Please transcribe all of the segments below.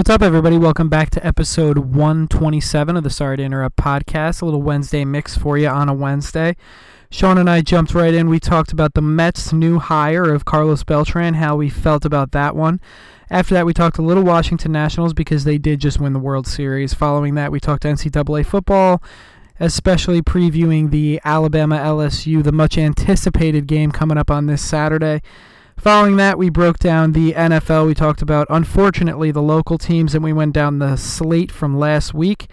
What's up, everybody? Welcome back to episode 127 of the Sorry to Interrupt podcast. A little Wednesday mix for you on a Wednesday. Sean and I jumped right in. We talked about the Mets' new hire of Carlos Beltran, how we felt about that one. After that, we talked a little Washington Nationals because they did just win the World Series. Following that, we talked NCAA football, especially previewing the Alabama LSU, the much anticipated game coming up on this Saturday. Following that, we broke down the NFL. We talked about, unfortunately, the local teams, and we went down the slate from last week.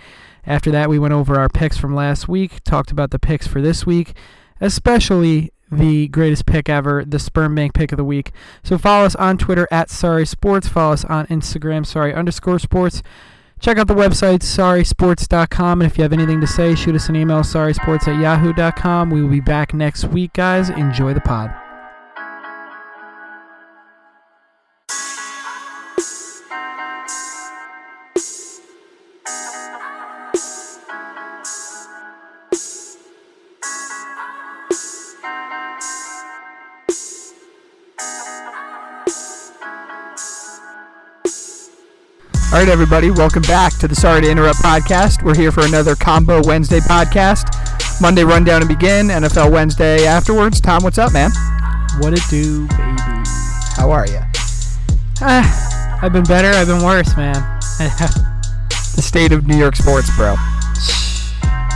After that, we went over our picks from last week, talked about the picks for this week, especially the greatest pick ever, the sperm bank pick of the week. So follow us on Twitter at Sorry Sports. Follow us on Instagram, Sorry underscore Sports. Check out the website, sorrysports.com. And if you have anything to say, shoot us an email, sorrysports at yahoo.com. We will be back next week, guys. Enjoy the pod. All right, everybody, welcome back to the Sorry to Interrupt podcast. We're here for another Combo Wednesday podcast. Monday rundown and begin, NFL Wednesday afterwards. Tom, what's up, man? What it do, baby? How are you? Ah, I've been better. I've been worse, man. The state of New York sports, bro.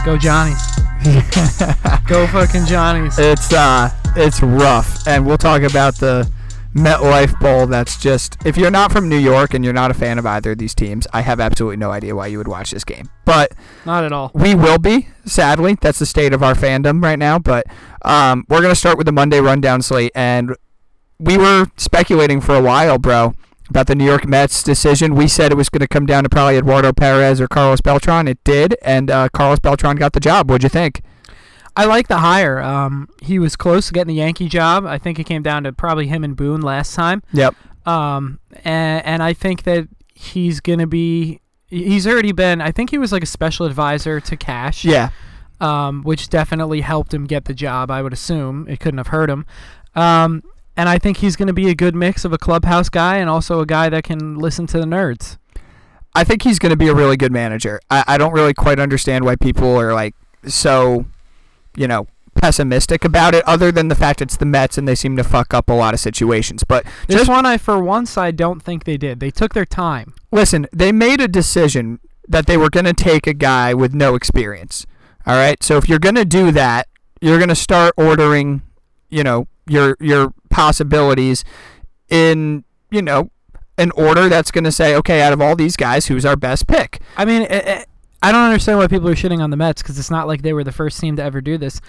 Go Johnnies. Go fucking Johnnies. It's uh, it's rough, and we'll talk about the MetLife Bowl. That's just if you're not from New York and you're not a fan of either of these teams, I have absolutely no idea why you would watch this game. But Not at all. We will be, sadly. That's the state of our fandom right now. But um, we're going to start with the Monday rundown slate. And we were speculating for a while, bro, about the New York Mets decision. We said it was going to come down to probably Eduardo Perez or Carlos Beltran. It did. And uh, Carlos Beltran got the job. What'd you think? I like the hire. Um, he was close to getting the Yankee job. I think it came down to probably him and Boone last time. Yep. Um, and, and I think that he's gonna be. He's already been. I think he was like a special advisor to Cash. Yeah. Um, which definitely helped him get the job. I would assume it couldn't have hurt him. Um, and I think he's gonna be a good mix of a clubhouse guy and also a guy that can listen to the nerds. I think he's going to be a really good manager. I, I don't really quite understand why people are like so, you know, pessimistic about it, other than the fact it's the Mets and they seem to fuck up a lot of situations. But This just one, I for once, I don't think they did. They took their time. listen, they made a decision that they were going to take a guy with no experience. All right. So if you're going to do that, you're going to start ordering, you know, your your possibilities in, you know, an order that's going to say, okay, out of all these guys, who's our best pick? I mean, i i I don't understand why people are shitting on the Mets because it's not like they were the first team to ever do this.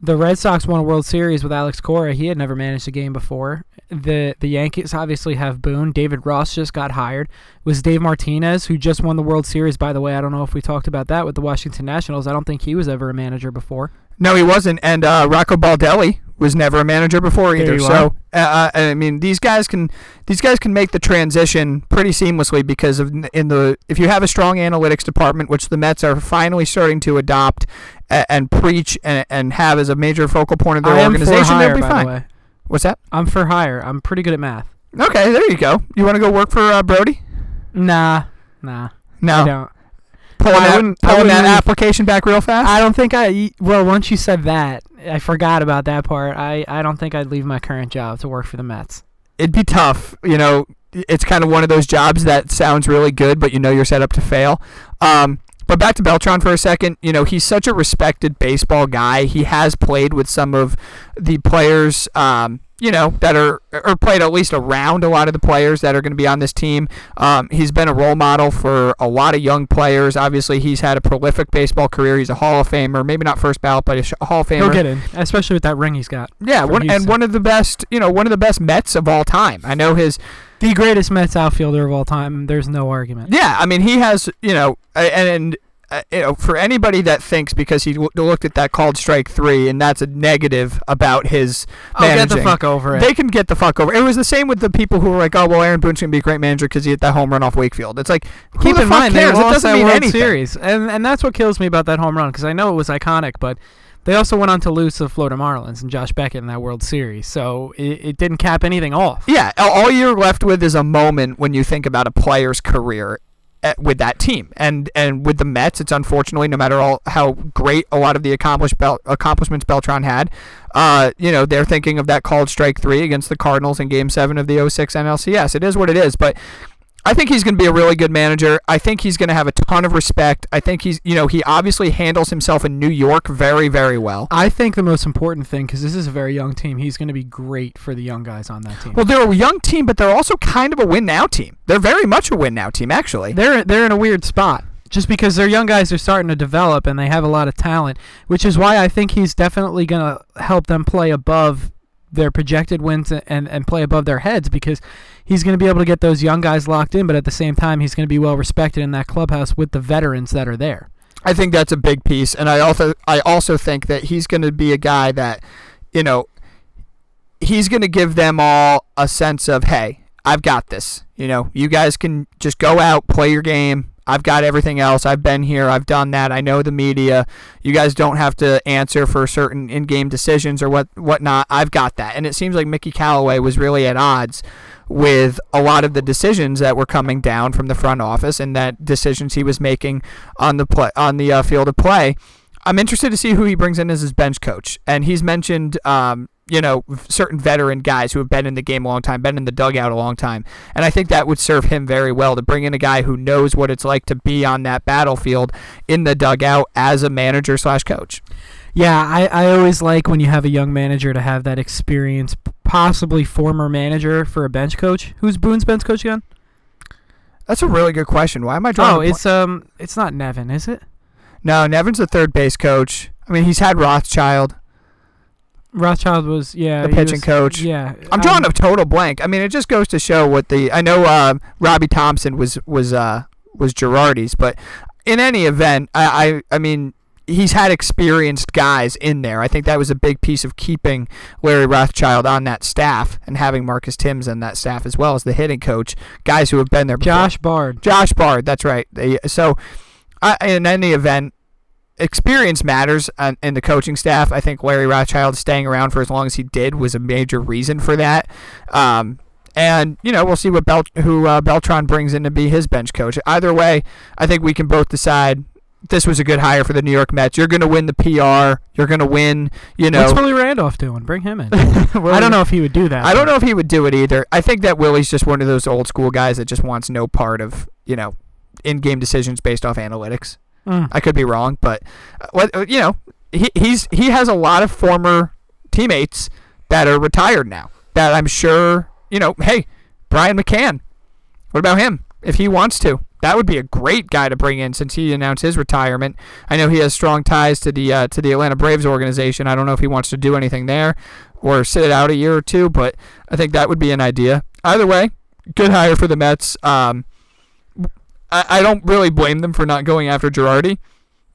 The Red Sox won a World Series with Alex Cora. He had never managed a game before. The the Yankees obviously have Boone. David Ross just got hired. It was Dave Martinez who just won the World Series. By the way, I don't know if we talked about that with the Washington Nationals. I don't think he was ever a manager before. No, he wasn't. And uh, Rocco Baldelli was never a manager before There either. So, uh, uh, I mean, these guys can these guys can make the transition pretty seamlessly because of in the if you have a strong analytics department, which the Mets are finally starting to adopt and, and preach and, and have as a major focal point of their organization, hire, they'll be fine. the. What's that? I'm for hire. I'm pretty good at math. Okay, there you go. You want to go work for uh, Brodie? Nah, nah. No, I don't. Pulling I that, pulling that application back real fast. I don't think I. Well, once you said that, I forgot about that part. I, I don't think I'd leave my current job to work for the Mets. it'd be tough. You know, it's kind of one of those jobs that sounds really good, but you know you're set up to fail. Um, but back to Beltran for a second. You know, he's such a respected baseball guy. He has played with some of the players. Um, you know that are or played at least around a lot of the players that are going to be on this team. Um, he's been a role model for a lot of young players. Obviously, he's had a prolific baseball career. He's a Hall of Famer, maybe not first ballot, but a Hall of Famer. He'll get in, especially with that ring he's got. Yeah, one, and one of the best, you know, one of the best Mets of all time. I know his The greatest Mets outfielder of all time. There's no argument. Yeah, I mean he has, you know, and, and uh, you know, for anybody that thinks because he loo- looked at that called strike three and that's a negative about his Oh, get the fuck over it. They can get the fuck over. It was the same with the people who were like, "Oh, well, Aaron Boone's gonna be a great manager because he hit that home run off Wakefield." It's like, who Keep the in fuck mind cares? they It lost doesn't that mean World anything. Series, and and that's what kills me about that home run because I know it was iconic, but They also went on to lose to the Florida Marlins and Josh Beckett in that World Series, so it, it didn't cap anything off. Yeah, all- you're left with is a moment when you think about a player's career with that team, and and with the Mets, it's unfortunately no matter all how great a lot of the accomplished Bel- accomplishments Beltran had, uh, you know they're thinking of that called strike three against the Cardinals in Game Seven of the 06 NLCS. It is what it is, but. I think he's going to be a really good manager. I think he's going to have a ton of respect. I think he's, you know, he obviously handles himself in New York very, very well. I think the most important thing, because this is a very young team, he's going to be great for the young guys on that team. Well, they're a young team, but they're also kind of a win now team. They're very much a win now team, actually. they're they're in a weird spot just because their young guys are starting to develop and they have a lot of talent, which is why I think he's definitely going to help them play above their projected wins and and play above their heads because he's going to be able to get those young guys locked in, but at the same time he's going to be well respected in that clubhouse with the veterans that are there. I think that's a big piece, and I also I also think that he's going to be a guy that, you know, he's going to give them all a sense of, hey, I've got this. You know, you guys can just go out, play your game. I've got everything else. I've been here. I've done that. I know the media. You guys don't have to answer for certain in-game decisions or what whatnot. I've got that. And it seems like Mickey Callaway was really at odds with a lot of the decisions that were coming down from the front office and that decisions he was making on the play on the uh, field of play. I'm interested to see who he brings in as his bench coach. And he's mentioned, um, you know, certain veteran guys who have been in the game a long time, been in the dugout a long time. And I think that would serve him very well to bring in a guy who knows what it's like to be on that battlefield in the dugout as a manager slash coach. Yeah, I, I always like when you have a young manager to have that experience, possibly former manager for a bench coach. Who's Boone's bench coach again? That's a really good question. Why am I drawing? Oh, it's um, it's not Nevin, is it? no, Nevin's the third base coach. I mean, he's had Rothschild, Rothschild was yeah the pitching was- coach. Yeah, I'm drawing a total blank. I mean, it just goes to show what the I know. Uh, Robbie Thomson was was uh, was Girardi's, but in any event, I, I I mean he's had experienced guys in there. I think that was a big piece of keeping Larry Rothschild on that staff and having Marcus Thames on that staff as well as the hitting coach, guys who have been there. Before. Josh Bard. Josh Bard, that's right. They, so, I, in any event, experience matters on, in the coaching staff. I think Larry Rothschild staying around for as long as he did was a major reason for that. Um, and you know we'll see what Bel- who uh, Beltran brings in to be his bench coach. Either way, I think we can both decide this was a good hire for the New York Mets. You're going to win the PR. You're going to win. You know, What's Willie Randolph doing? Bring him in. I don't know if he would do that. I don't know if he would do it either. I think that Willie's just one of those old school guys that just wants no part of you know in-game decisions based off analytics. Mm. I could be wrong, but uh, uh, you know, he he's he has a lot of former teammates that are retired now. That I'm sure you know. Hey, Brian McCann. What about him? If he wants to, that would be a great guy to bring in since he announced his retirement. I know he has strong ties to the uh, to the Atlanta Braves organization. I don't know if he wants to do anything there or sit it out a year or two, but I think that would be an idea. Either way, good hire for the Mets. Um, I, I don't really blame them for not going after Girardi.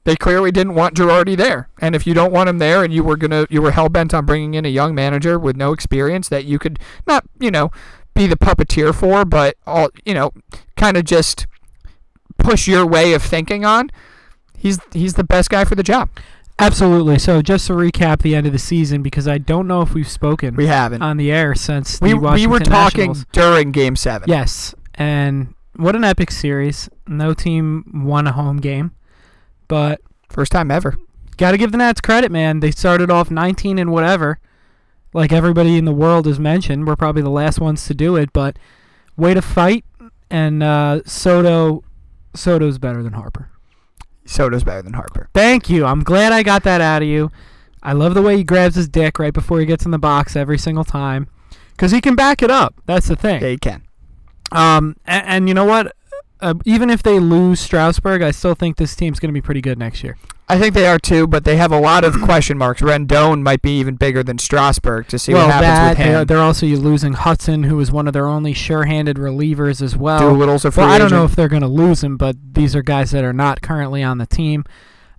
They clearly didn't want Girardi there, and if you don't want him there, and you were gonna, you were hell bent on bringing in a young manager with no experience that you could not, you know, be the puppeteer for, but all, you know, kind of just push your way of thinking on. He's he's the best guy for the job. Absolutely. So just to recap the end of the season, because I don't know if we've spoken We haven't. on the air since we we were talking Nationals. during Game Seven. Yes, and what an epic series. No team won a home game, but First time ever. got to give the Nats credit, man. They started off 19 and whatever. Like everybody in the world has mentioned, we're probably the last ones to do it, but way to fight. And uh, Soto, Soto's better than Harper. Soto's better than Harper. Thank you. I'm glad I got that out of you. I love the way he grabs his dick right before he gets in the box every single time, because he can back it up. That's the thing. Yeah, he can. Um, and, and you know what? Uh, even if they lose Strasburg, I still think this team's going to be pretty good next year. I think they are too, but they have a lot of question marks. Rendon might be even bigger than Strasburg to see well, what happens that with they're, him. they're also losing Hudson, who was one of their only sure-handed relievers as well. Doolittle's a free Well, I don't know if they're going to lose him, but these are guys that are not currently on the team.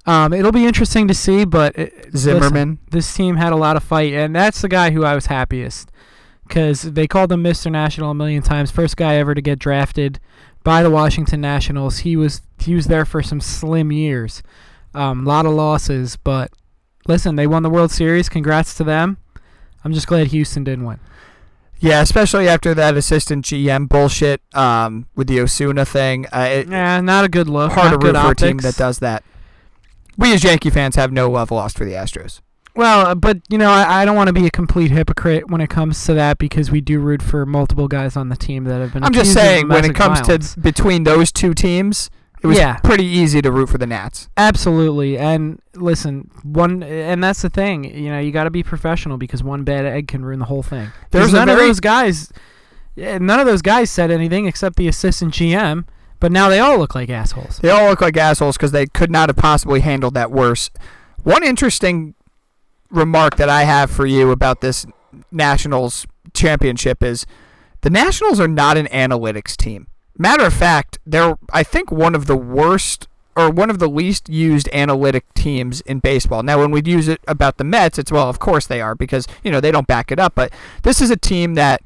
Um, it'll be interesting to see, but it, listen, Zimmerman. this team had a lot of fight, and that's the guy who I was happiest because they called him Mr. National a million times. First guy ever to get drafted by the Washington Nationals. He was he was there for some slim years, a um, lot of losses, but listen, they won the World Series. Congrats to them. I'm just glad Houston didn't win. Yeah, especially after that assistant GM bullshit um, with the Osuna thing. Uh, it, Yeah, not a good look. hard to not good root for a team that does that. We as Yankee fans have no love lost for the Astros. Well, uh, but you know, I, I don't want to be a complete hypocrite when it comes to that because we do root for multiple guys on the team that have been. I'm just saying, when it comes violence. to between those two teams, it was Yeah. pretty easy to root for the Nats. Absolutely. And listen, one and that's the thing, you know, you got to be professional because one bad egg can ruin the whole thing. There's There's none of those guys none of those guys said anything except the assistant GM, but now they all look like assholes. They all look like assholes because they could not have possibly handled that worse. One interesting remark that I have for you about this Nationals championship is the Nationals are not an analytics team. Matter of fact, they're I think one of the worst or one of the least used analytic teams in baseball. Now, when we'd use it about the Mets, it's well, of course they are because you know they don't back it up. But this is a team that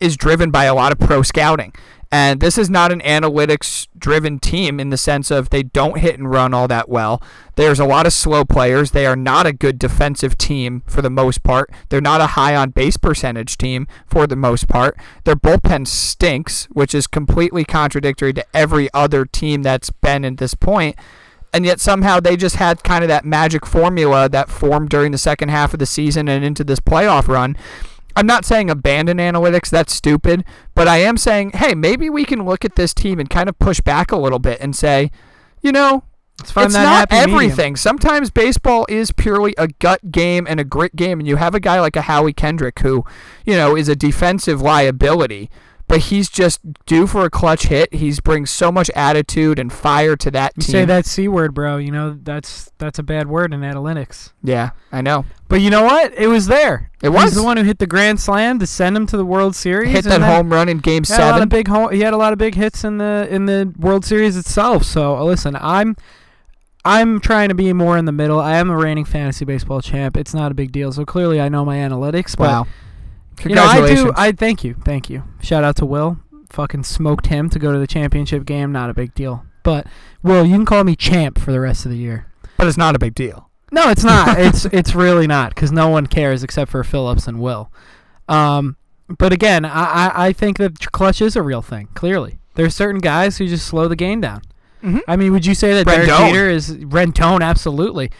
is driven by a lot of pro scouting. And this is not an analytics driven team in the sense of they don't hit and run all that well. There's a lot of slow players. They are not a good defensive team for the most part. They're not a high on base percentage team for the most part. Their bullpen stinks, which is completely contradictory to every other team that's been at this point. And yet somehow they just had kind of that magic formula that formed during the second half of the season and into this playoff run. I'm not saying abandon analytics, that's stupid, but I am saying, hey, maybe we can look at this team and kind of push back a little bit and say, you know, it's that not happy medium. everything. Sometimes baseball is purely a gut game and a grit game, and you have a guy like a Howie Kendrick who, you know, is a defensive liability, but he's just due for a clutch hit. He's brings so much attitude and fire to that You team. say that c word, bro. You know that's that's a bad word in analytics. Yeah, I know. But you know what? It was there. It He's was. the one who hit the grand slam to send him to the World Series. Hit that home run in Game He had a lot Seven. of big home, He had a lot of big hits in the in the World Series itself. So uh, listen, I'm I'm trying to be more in the middle. I am a reigning fantasy baseball champ. It's not a big deal. So clearly, I know my analytics. But wow. You know, I Congratulations. do. I thank you, thank you. Shout out to Will. Fucking smoked him to go to the championship game. Not a big deal. But Will, you can call me champ for the rest of the year. but it's not a big deal. No, it's not. it's it's really not because no one cares except for Phillips and Will. Um, but again, I, I I think that clutch is a real thing. Clearly, there's certain guys who just slow the game down. Mhm. I mean, would you say that Derek Rendon. Jeter is Rentone? Absolutely.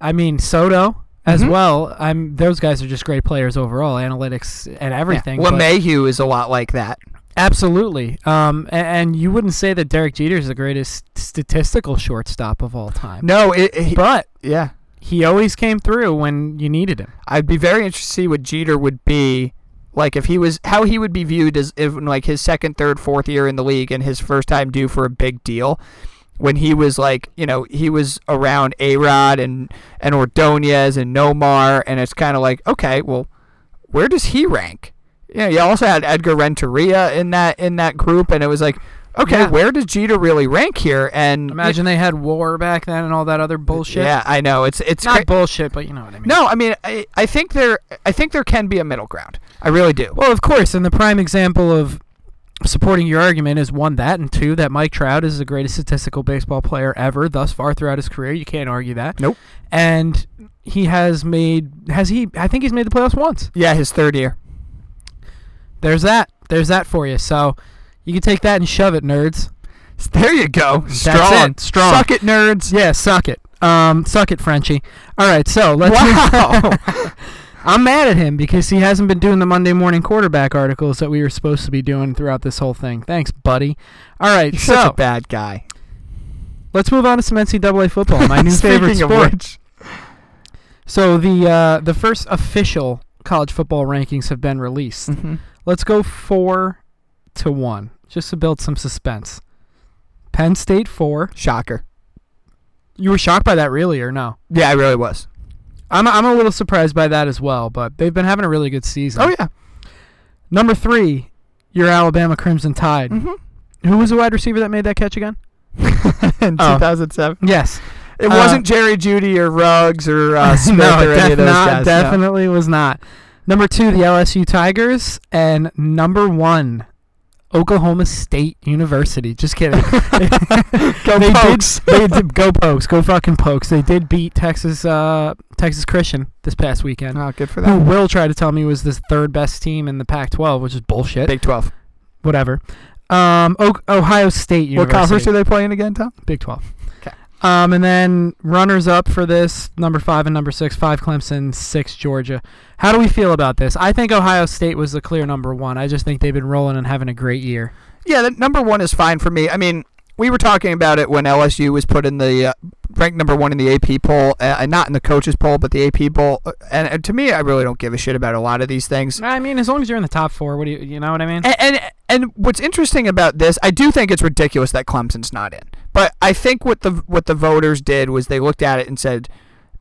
I mean, Soto as Mhm. well. I'm those guys are just great players overall, analytics and everything. Yeah. LeMahieu is a lot like that. Absolutely. Um, a- and, you wouldn't say that Derek Jeter is the greatest statistical shortstop of all time. No, it, it- But yeah. he always came through when you needed him. I'd be very interested to see what Jeter would be like if he was how he would be viewed as if like his second, third, fourth year in the league and his first time due for a big deal. When he was like, you know, he was around A Rod and and Ordonez and Nomar, and it's kind of like, okay, well, where does he rank? You know, you also had Edgar Renteria in that in that group, and it was like, okay, Yeah. where does Jeter really rank here? And Imagine they had war back then and all that other bullshit. yeah, I know it's it's Not cra- bullshit, but you know what I mean. no, I mean, I, I think there, I think there can be a middle ground. I really do. Well, of course, and the prime example of supporting your argument is one that, and two that Mike Trout is the greatest statistical baseball player ever thus far throughout his career. You can't argue that. Nope. And he has made has he? I think he's made the playoffs once. Yeah, his third year. There's that. There's that for you. So you can take that and shove it, nerds. There you go. Strong. Strong. Suck it, nerds. Yeah, suck it. Um, suck it, Frenchie. All right, so let's. Wow. I'm mad at him because he hasn't been doing the Monday morning quarterback articles that we were supposed to be doing throughout this whole thing. Thanks, buddy. All right, He's so such a bad guy. let's move on to some NCAA football, my new favorite sport. So the uh, the first official college football rankings have been released. Let's go four to one, just to build some suspense. Penn State four. shocker. You were shocked by that, really, or no? Yeah, I really was. I'm I'm a little surprised by that as well, but they've been having a really good season. Oh yeah. Number three, your Alabama Crimson Tide. Mm-hmm. Who was the wide receiver that made that catch again? In Oh. 2007, Yes. it Uh, wasn't Jerry Jeudy or Ruggs or uh, Smith no, or any of those not, guys. no. definitely was not. Number two, the LSU Tigers, and number one, Oklahoma State University. Just kidding. Go they Pokes. Did, they did go pokes. Go fucking pokes. They did beat Texas uh, Texas Christian this past weekend. Oh, good for them. Who will try to tell me was the third best team in the Pac-12, which is bullshit. Big 12. Whatever. Um, o- Ohio State University. What conference are they playing again, Tom? Big 12. Um, and then runners up for this number five and number six, five Clemson, six Georgia. How do we feel about this? I think Ohio State was the clear number one. I just think they've been rolling and having a great year. Yeah, the number one is fine for me. I mean, we were talking about it when LSU was put in the uh, ranked number one in the AP poll, uh, and not in the coaches poll, but the AP poll. Uh, And, and to me, I really don't give a shit about a lot of these things. I mean, as long as you're in the top four, what do you, you know what I mean? And, and and what's interesting about this, I do think it's ridiculous that Clemson's not in. But I think what the what the voters did was they looked at it and said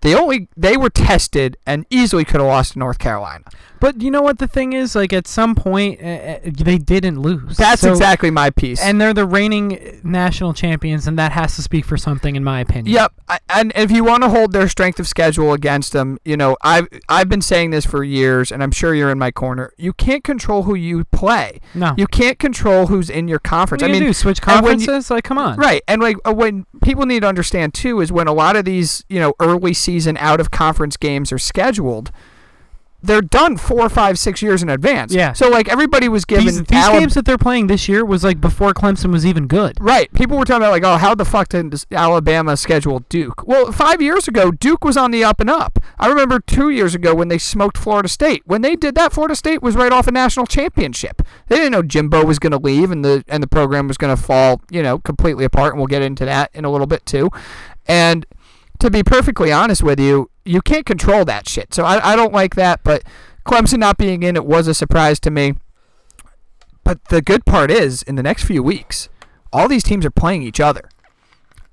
they only they were tested and easily could have lost to North Carolina. But you know what the thing is? Like at some point, uh, they didn't lose. That's So- exactly my piece. And they're the reigning national champions, and that has to speak for something, in my opinion. Yep, I- and if you want to hold their strength of schedule against them, you know, I've I've been saying this for years, and I'm sure you're in my corner. You can't control who you play. No. You can't control who's in your conference. Do I you mean, do? Switch when you- conferences? like, come on. right, and like uh, when people need to understand too is when a lot of these you know early season out of conference games are scheduled. They're done four, five, six years in advance. Yeah. So like everybody was given These, these Alab- games that they're playing this year was like before Clemson was even good. Right. People were talking about like, oh, how the fuck did Alabama schedule Duke? Well, five years ago, Duke was on the up and up. I remember two years ago when they smoked Florida State. When they did that, Florida State was right off a national championship. They didn't know Jimbo was going to leave and the and the program was going to fall, you know, completely apart. And we'll get into that in a little bit too. And to be perfectly honest with you, you can't control that shit. So I, I don't like that. But Clemson not being in it was a surprise to me. But the good part is, in the next few weeks, all these teams are playing each other.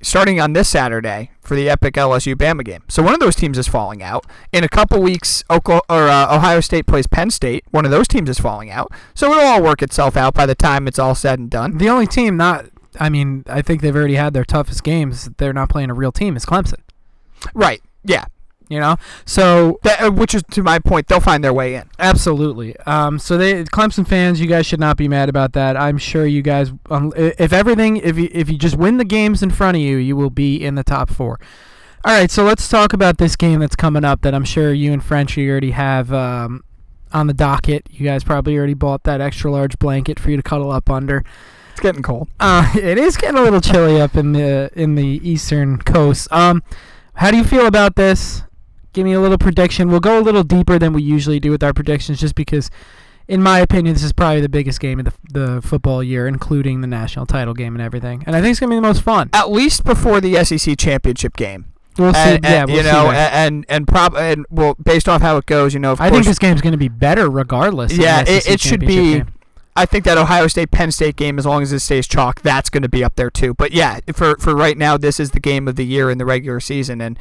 Starting on this Saturday for the epic LSU Bama game. So one of those teams is falling out. In a couple weeks, Oklahoma, or, uh, Ohio State plays Penn State. One of those teams is falling out. So it'll all work itself out by the time it's all said and done. The only team not, I mean, I think they've already had their toughest games. They're not playing a real team. Is Clemson. Right. Yeah. You know, so That, uh, which is to my point. They'll find their way in. absolutely. Um, so they Clemson fans, you guys should not be mad about that. I'm sure you guys, um, if everything, if you if you just win the games in front of you, you will be in the top four. All right, so let's talk about this game that's coming up that I'm sure you and Frenchie already have um, on the docket. You guys probably already bought that extra large blanket for you to cuddle up under. It's getting cold. Uh, it is getting a little chilly up in the in the eastern coast. Um, how do you feel about this? Give me a little prediction. We'll go a little deeper than we usually do with our predictions, just because, in my opinion, this is probably the biggest game of the, the football year, including the national title game and everything. And I think it's gonna be the most fun. At least before the SEC championship game. We'll see. And, yeah, and, we'll you see know, there. and and prob and well, based off how it goes, you know, of I course, think this game's gonna be better regardless. Yeah, it- it should be- game. I think that Ohio State Penn State game, as long as it stays chalk, that's going to be up there too. But yeah, for for right now, this is the game of the year in the regular season, and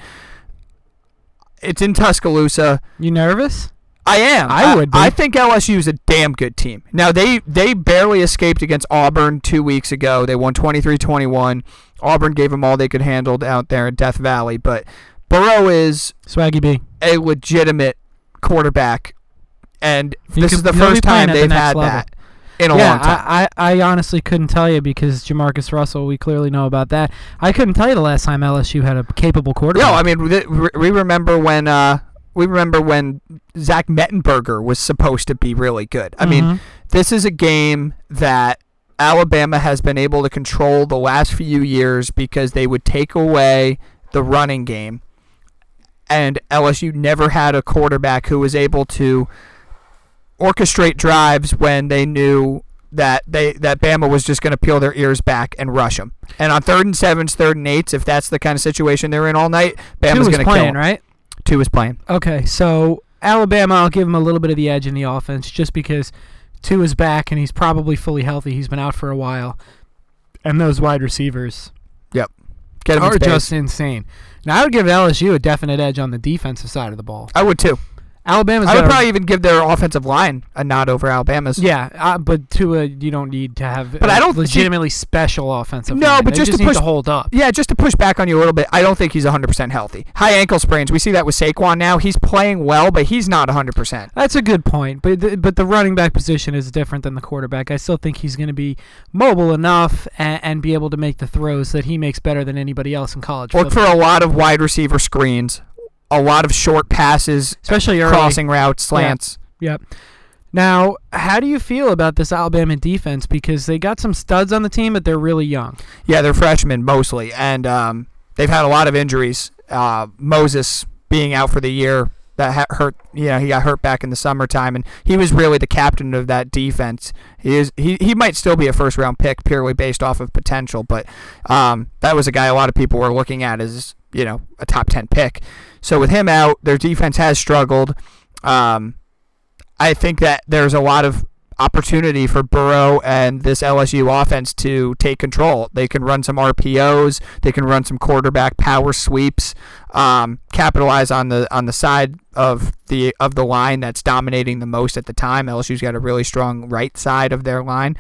it's in Tuscaloosa. You nervous? I am. I would be. I think LSU is a damn good team. Now they they barely escaped against Auburn two weeks ago. They won 23-21. Auburn gave them all they could handle out there in Death Valley, but Burrow is Swaggy B. a legitimate quarterback, and You this could- is the first time they've had level. that in a yeah, long time. I, I, I honestly couldn't tell you because JaMarcus Russell, we clearly know about that. I couldn't tell you the last time LSU had a capable quarterback. No, I mean we remember when uh, we remember when Zach Mettenberger was supposed to be really good. I mean, Mhm. this is a game that Alabama has been able to control the last few years because they would take away the running game, and LSU never had a quarterback who was able to orchestrate drives when they knew that they that Bama was just going to peel their ears back and rush them. And on third and sevens, third and eights, if that's the kind of situation they're in all night, Tua Bama's going to kill playing, 'em. right? Tua is playing. Okay, so Alabama, I'll give him a little bit of the edge in the offense just because Tua is back and he's probably fully healthy. He's been out for a while, and those wide receivers Get him in are just insane. Now I would give LSU a definite edge on the defensive side of the ball. I would too. Alabama's I would a- probably even give their offensive line a nod over Alabama's. yeah, uh, but Tua, you don't need to have But a I don't- legitimately special offensive. No, line. but They just to need push- to hold up. Yeah, just to push back on you a little bit, I don't think he's 100% healthy. High ankle sprains. We see that with Saquon now. He's playing well, but he's not 100%. That's a good point, but the, but the running back position is different than the quarterback. I still think he's going to be mobile enough and, and be able to make the throws that he makes better than anybody else in college Look football, for a lot of wide receiver screens, a lot of short passes, especially early. crossing routes, slants. Yep. Now, how do you feel about this Alabama defense? Because they got some studs on the team, but they're really young. Yeah, they're freshmen mostly, and um, they've had a lot of injuries. Uh, Moses being out for the year that ha- hurt. You know, he got hurt back in the summertime, and he was really the captain of that defense. He is he, he might still be a first round pick purely based off of potential, but um, that was a guy a lot of people were looking at as you know a top ten pick. So with him out, their defense has struggled. Um, I think that there's a lot of opportunity for Burrow and this LSU offense to take control. They can run some RPOs, they can run some quarterback power sweeps, um, capitalize on the on the side of the of the line that's dominating the most at the time. LSU's got a really strong right side of their line.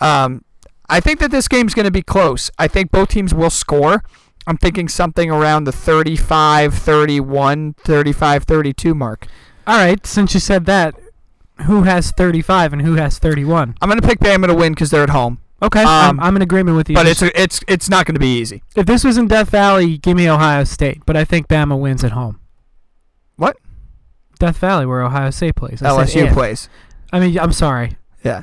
Um, I think that this game's going to be close. I think both teams will score. I'm thinking something around the 35, 31, 35, 32 mark. All right, since you said that, who has 35 and who has 31? I'm going to pick Bama to win because they're at home. Okay, Um, I'm, I'm in agreement with you. But it's it's it's not going to be easy. if this was in Death Valley, give me Ohio State. But I think Bama wins at home. What? Death Valley, where Ohio State plays. I said LSU if. plays. I mean, I'm sorry. Yeah.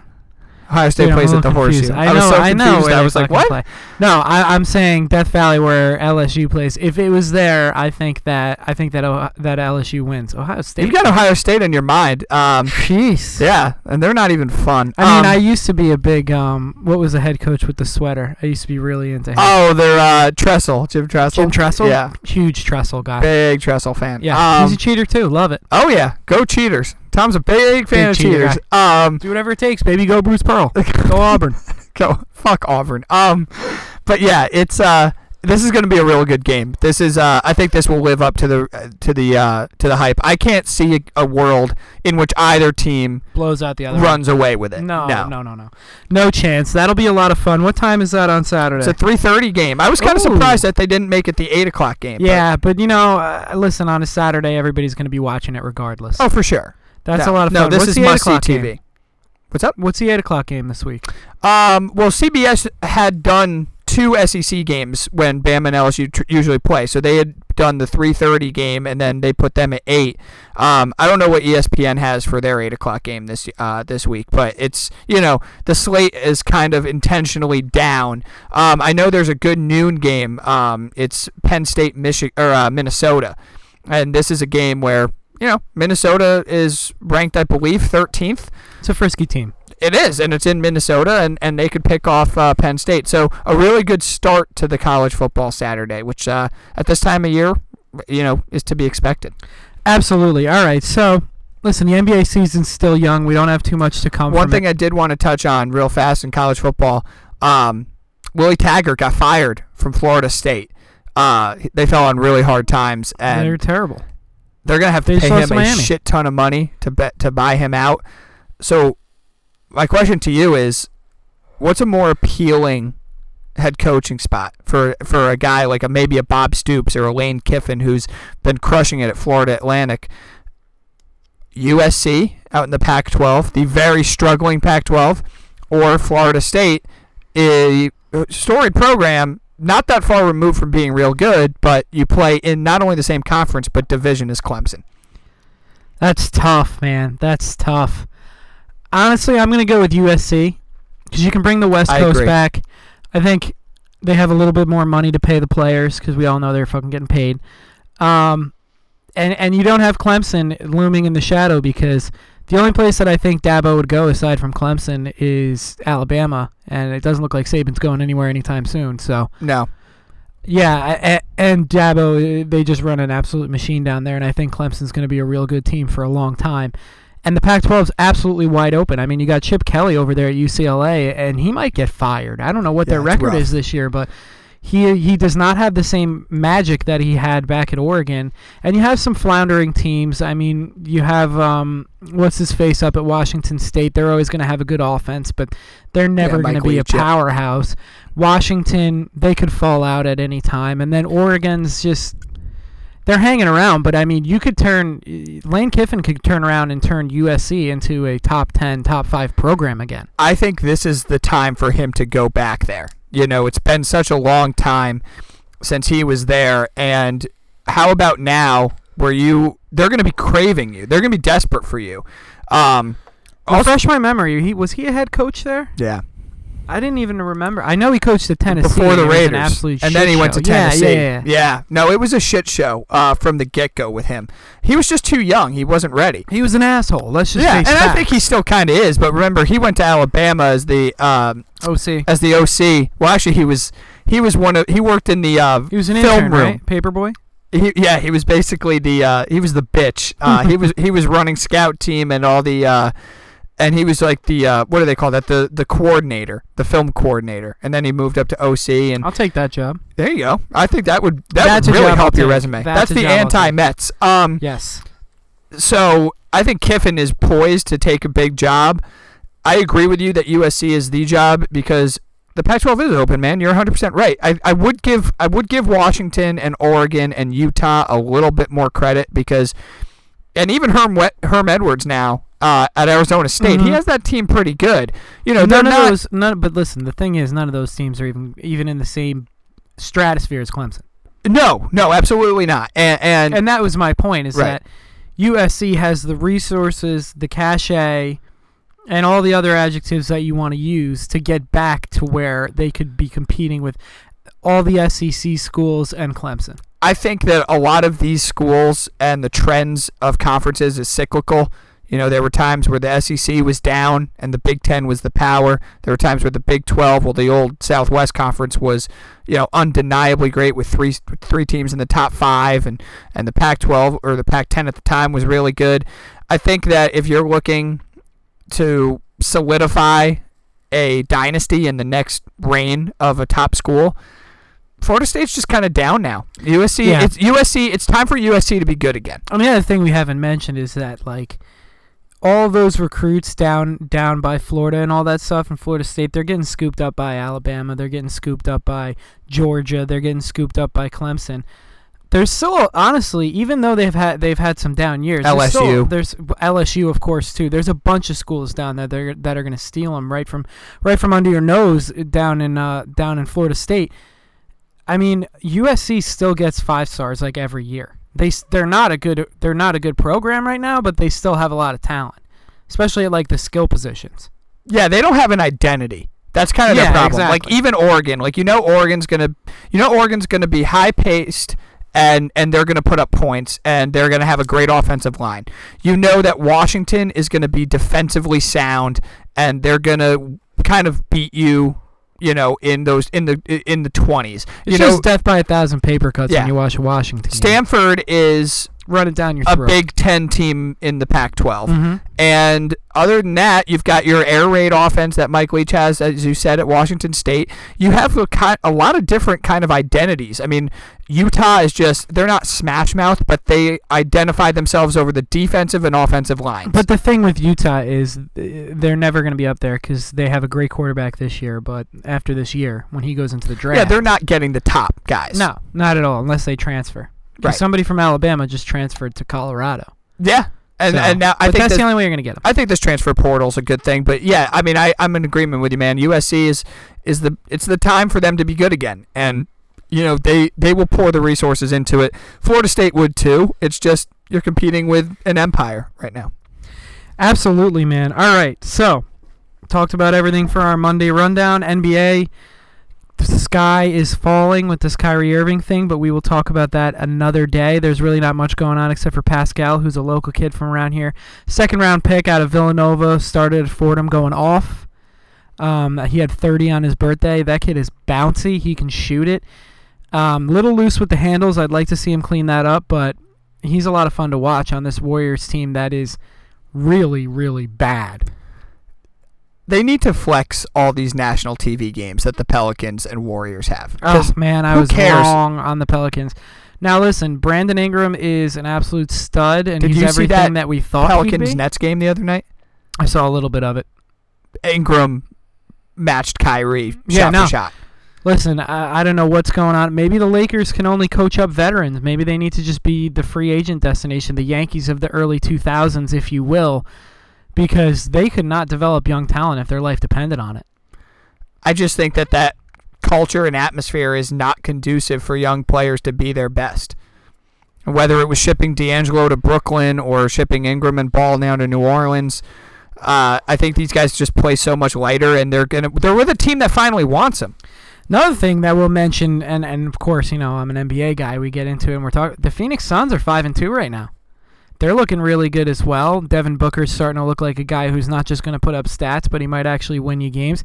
Ohio State Dude, plays at the confused. Horseshoe. I know, was so I know. confused. I was like, what? Play. No, I, I'm saying Death Valley, where LSU plays. If it was there, I think that I think that Ohio, that LSU wins. Ohio State. You've got Ohio State in your mind. Um, Jeez. yeah, and they're not even fun. I mean, Um, I used to be a big um. What was the head coach with the sweater? I used to be really into him. Oh, they're uh, Tressel, Jim Tressel. Jim Tressel. Yeah, Huge Tressel guy. big Tressel fan. Yeah, Um, he's a cheater too. Love it. oh yeah, go Cheaters. Tom's a big fan of cheater Cheaters. Um, Do whatever it takes, baby. Go Bruce Pearl. Go Auburn. go fuck Auburn. Um, but yeah, it's uh, this is going to be a real good game. This is uh, I think this will live up to the uh, to the uh, to the hype. I can't see a, a world in which either team Blows out the other. one. runs away with it. No, no, no, no, no, no chance. That'll be a lot of fun. What time is that on Saturday? It's a 3:30 game. I was kind of surprised that they didn't make it the eight o'clock game. but- yeah, but you know, uh, listen, on a Saturday, everybody's going to be watching it regardless. Oh, for sure. That's no, a lot of no, fun. this What's is the 8 must see TV. game? What's up? What's the eight o'clock game this week? Um, well, CBS had done two SEC games when Bama and LSU tr- usually play. So they had done the 3:30 game, and then they put them at eight. Um, I don't know what ESPN has for their eight o'clock game this uh, this week, but it's you know the slate is kind of intentionally down. Um, I know there's a good noon game. Um, it's Penn State, Michigan or uh, Minnesota, and this is a game where you know Minnesota is ranked, I believe, 13th. It's a frisky team. It is, and it's in Minnesota, and, and they could pick off uh, Penn State. So a really good start to the college football Saturday, which uh, at this time of year, you know, is to be expected. Absolutely. All right. So, listen, the NBA season's still young. We don't have too much to come One thing it. I did want to touch on real fast in college football, um, Willie Taggart got fired from Florida State. Uh, they fell on really hard times, and They're terrible. They're gonna have to They pay him a shit ton of money to bet to buy him out. So, my question to you is, what's a more appealing head coaching spot for for a guy like a maybe a Bob Stoops or a Lane Kiffin who's been crushing it at Florida Atlantic? USC out in the Pac-12, the very struggling Pac-12, or Florida State, a storied program not that far removed from being real good, but you play in not only the same conference but division as Clemson. That's tough, man. That's tough. Honestly, I'm going to go with USC because you can bring the West I Coast agree. back. I think they have a little bit more money to pay the players because we all know they're fucking getting paid. Um, and and you don't have Clemson looming in the shadow because the only place that I think Dabo would go aside from Clemson is Alabama, and it doesn't look like Saban's going anywhere anytime soon. So No. yeah, and Dabo, uh, they just run an absolute machine down there, and I think Clemson's going to be a real good team for a long time. And the Pac-12 is absolutely wide open. I mean, you got Chip Kelly over there at UCLA, and he might get fired. I don't know what Yeah, their record rough. is this year, but he he does not have the same magic that he had back at Oregon. And you have some floundering teams. I mean, you have um, what's his face up at Washington State. They're always going to have a good offense, but they're never Yeah, going to be a powerhouse. Washington, they could fall out at any time, and then Oregon's just they're hanging around. But I mean, you could turn Lane Kiffin could turn around and turn USC into a top ten, top five program again. I think this is the time for him to go back there. You know, it's been such a long time since he was there, and how about now, where you they're going to be craving you, they're going to be desperate for you. Um, Refresh my memory. He was he a head coach there? yeah, I didn't even remember. I know he coached at Tennessee before the an Raiders, absolute and then he went to show. Yeah, Tennessee. Yeah, yeah, yeah. no, it was a shit show uh, from the get go with him. He was just too young. He wasn't ready. He was an asshole. Let's just Yeah, and I think he still kind of is. But remember, he went to Alabama as the um, OC. as the OC. Well, actually, he was he was one of he worked in the uh, He was an film intern, room. right? Paperboy. He, yeah, he was basically the uh, he was the bitch. Uh, he was he was running scout team and all the uh, and he was like the uh, what do they call that the the coordinator, the film coordinator, and then he moved up to OC and I'll take that job. there you go. I think that would that That's would really help your resume. That's That's, the job I'll take. anti Mets. Um, Yes. so I think Kiffin is poised to take a big job. I agree with you that USC is the job because the Pac-12 is open, man. You're 100% right. I, I would give I would give Washington and Oregon and Utah a little bit more credit because, and even Herm Herm Edwards now uh, at Arizona State, he Mhm. has that team pretty good. You know, none of not. those. None. But listen, the thing is, none of those teams are even even in the same stratosphere as Clemson. no, no, absolutely not. And and, And that was my point. Is Right. that USC has the resources, the cachet, and all the other adjectives that you want to use to get back to where they could be competing with all the SEC schools and Clemson. I think that a lot of these schools and the trends of conferences is cyclical. You know, there were times where the SEC was down and the Big Ten was the power. There were times where the Big Twelve, well, the old Southwest Conference was, you know, undeniably great with three three teams in the top five, and and the Pac-12 or the Pac-10 at the time was really good. I think that if you're looking to solidify a dynasty in the next reign of a top school, Florida State's just kind of down now. USC, Yeah. it's USC. It's time for USC to be good again. And the other thing we haven't mentioned is that like all those recruits down down by Florida and all that stuff in Florida State, they're getting scooped up by Alabama, they're getting scooped up by Georgia, they're getting scooped up by Clemson. There's still honestly, even though they've had they've had some down years, there's still- LSU. there's LSU of course too. There's a bunch of schools down there that are, that are going to steal them right from right from under your nose down in uh, down in Florida State. I mean, USC still gets five stars like every year. They they're not a good they're not a good program right now, but they still have a lot of talent, especially at like the skill positions. Yeah, they don't have an identity. That's kind of Yeah, their problem. Like even Oregon, like you know Oregon's gonna, you know Oregon's gonna be high paced. And, and they're going to put up points and they're going to have a great offensive line. You know that Washington is going to be defensively sound and they're going to kind of beat you, you know, in those in the in the 20s. It's you just know, death by a thousand paper cuts Yeah. when you watch a Washington. game. Stanford is run it down your a throat. Big Ten team in the Pac-12. hmm And other than that, you've got your air raid offense that Mike Leach has, as you said, at Washington State. You have a, ki- a lot of different kind of identities. I mean, Utah is just, they're not smash mouth, but they identify themselves over the defensive and offensive lines. But the thing with Utah is uh, they're never going to be up there because they have a great quarterback this year. But after this year, when he goes into the draft, yeah, they're not getting the top guys. no, not at all, unless they transfer. Right. Somebody from Alabama just transferred to Colorado. Yeah. And, So- and now I think that's that- the only way you're going to get them. I think this transfer portal is a good thing, but yeah, I mean, I I'm in agreement with you, man. USC is is the it's the time for them to be good again, and you know they they will pour the resources into it. Florida State would too. It's just you're competing with an empire right now. Absolutely, man. All right, so talked about everything for our Monday rundown. NBA, the sky is falling with this Kyrie Irving thing, but we will talk about that another day. There's really not much going on except for Paschall, who's a local kid from around here. Second round pick out of Villanova, started at Fordham, going off. Um, he had 30 on his birthday. That kid is bouncy. He can shoot it. Um, little loose with the handles. I'd like to see him clean that up, but he's a lot of fun to watch on this Warriors team that is really, really bad. They need to flex all these national TV games that the Pelicans and Warriors have. Oh man, I was cares? wrong on the Pelicans. Now listen, Brandon Ingram is an absolute stud, and Did he's everything that we thought Pelicans. Nets game the other night. I saw a little bit of it. Ingram matched Kyrie Yeah, shot no. for shot. Listen, I, I don't know what's going on. Maybe the Lakers can only coach up veterans. Maybe they need to just be the free agent destination, the Yankees of the early 2000s, if you will, because they could not develop young talent if their life depended on it. I just think that that culture and atmosphere is not conducive for young players to be their best. Whether it was shipping D'Angelo to Brooklyn or shipping Ingram and Ball now to New Orleans, uh, I think these guys just play so much lighter, and they're gonna they're with a team that finally wants them. Another thing that we'll mention, and, and of course, you know, I'm an NBA guy. We get into it, and we're talking. The Phoenix Suns are five and two right now. They're looking really good as well. Devin Booker's starting to look like a guy who's not just going to put up stats, but he might actually win you games.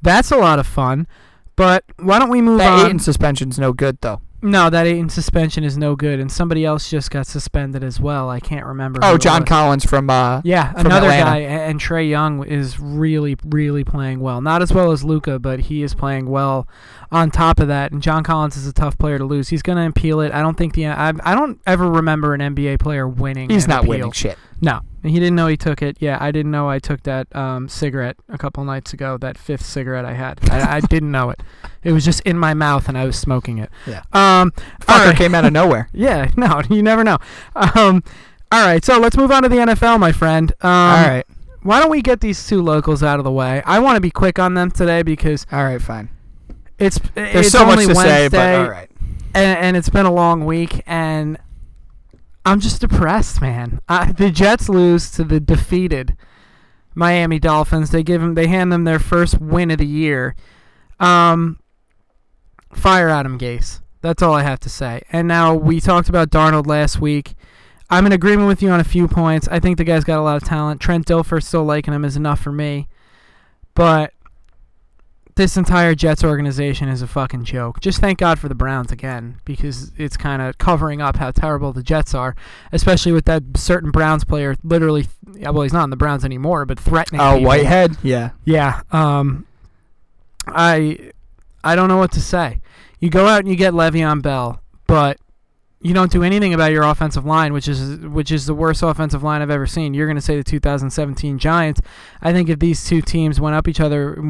That's a lot of fun. But why don't we move That on? Ayton suspension's no good though. No, that Ayton suspension is no good, and somebody else just got suspended as well. I can't remember. Oh, John. Collins from uh, Yeah, from another Atlanta. guy, and Trae Young is really, really playing well. Not as well as Luka, but he is playing well. On top of that, and John Collins is a tough player to lose. He's going to appeal it. I don't think the I, I don't ever remember an NBA player winning. he's not appeal. winning shit. No, he didn't know he took it. Yeah, I didn't know I took that um, cigarette a couple nights ago. That fifth cigarette I had, I, I didn't know it. It was just in my mouth, and I was smoking it. Yeah. Um. Fucker right. came out of nowhere. Yeah. No, you never know. Um. All right, so let's move on to the NFL, my friend. Um, all right, why don't we get these two locals out of the way? I want to be quick on them today because all right, fine. It's There's it's so much to Wednesday, say, but all right. and, and it's been a long week, and I'm just depressed, man. I, the Jets lose to the defeated Miami Dolphins. They give them, they hand them their first win of the year. Um, fire Adam Gase. That's all I have to say. And now we talked about Darnold last week. I'm in agreement with you on a few points. I think the guy's got a lot of talent. Trent Dilfer still liking him is enough for me. But this entire Jets organization is a fucking joke. Just thank God for the Browns again, because it's kind of covering up how terrible the Jets are, especially with that certain Browns player literally. Well, he's not in the Browns anymore, but threatening. Oh, people. Whitehead. Yeah. Yeah. Um, I I don't know what to say. You go out and you get Le'Veon Bell, but you don't do anything about your offensive line, which is which is the worst offensive line I've ever seen. You're going to say the 2017 Giants. I think if these two teams went up each other,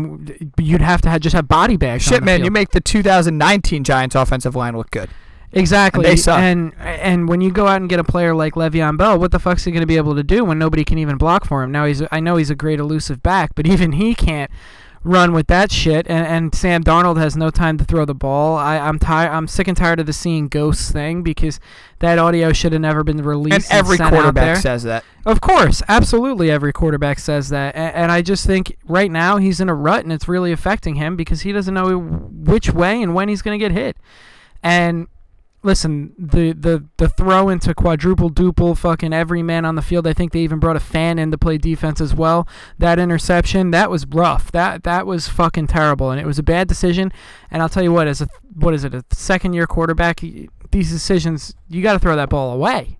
you'd have to have, just have body bags. Shit, man, field. you make the 2019 Giants offensive line look good. Exactly. And they suck. And and when you go out and get a player like Le'Veon Bell, what the fuck's he going to be able to do when nobody can even block for him? Now he's I know he's a great elusive back, but even he can't run with that shit. And, and Sam Darnold has no time to throw the ball. I, I'm tired. I'm sick and tired of the seeing ghosts thing because that audio should have never been released. And every there. quarterback says that. Of course, absolutely, every quarterback says that, and, and I just think right now he's in a rut, and it's really affecting him because he doesn't know which way and when he's going to get hit. And listen, the the the throw into quadruple duple, fucking every man on the field. I think they even brought a fan in to play defense as well. That interception, that was rough. That that was fucking terrible, and it was a bad decision. And I'll tell you what, as a what is it, a second year quarterback, these decisions you got to throw that ball away.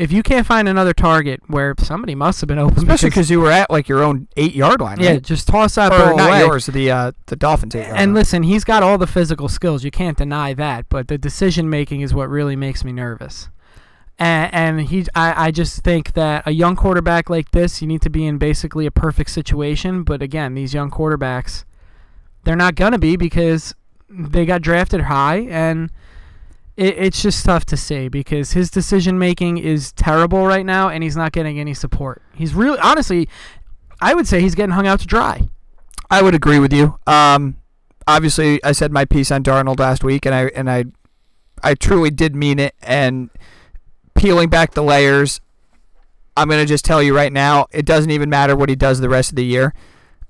If you can't find another target where somebody must have been open, Especially because- you were at like your own eight yard line. yeah, right? just toss that or ball not away. yours, the uh, the Dolphins eight yard And listen, he's got all the physical skills. You can't deny that. But the decision making is what really makes me nervous. And, and he, I, I just think that a young quarterback like this, you need to be in basically a perfect situation. But again, these young quarterbacks, they're not gonna be because they got drafted high, and it, it's just tough to say because his decision making is terrible right now, and he's not getting any support. He's really, honestly, I would say he's getting hung out to dry. I would agree with you. Um, obviously, I said my piece on Darnold last week, and I and I, I truly did mean it. And peeling back the layers, I'm gonna just tell you right now, it doesn't even matter what he does the rest of the year.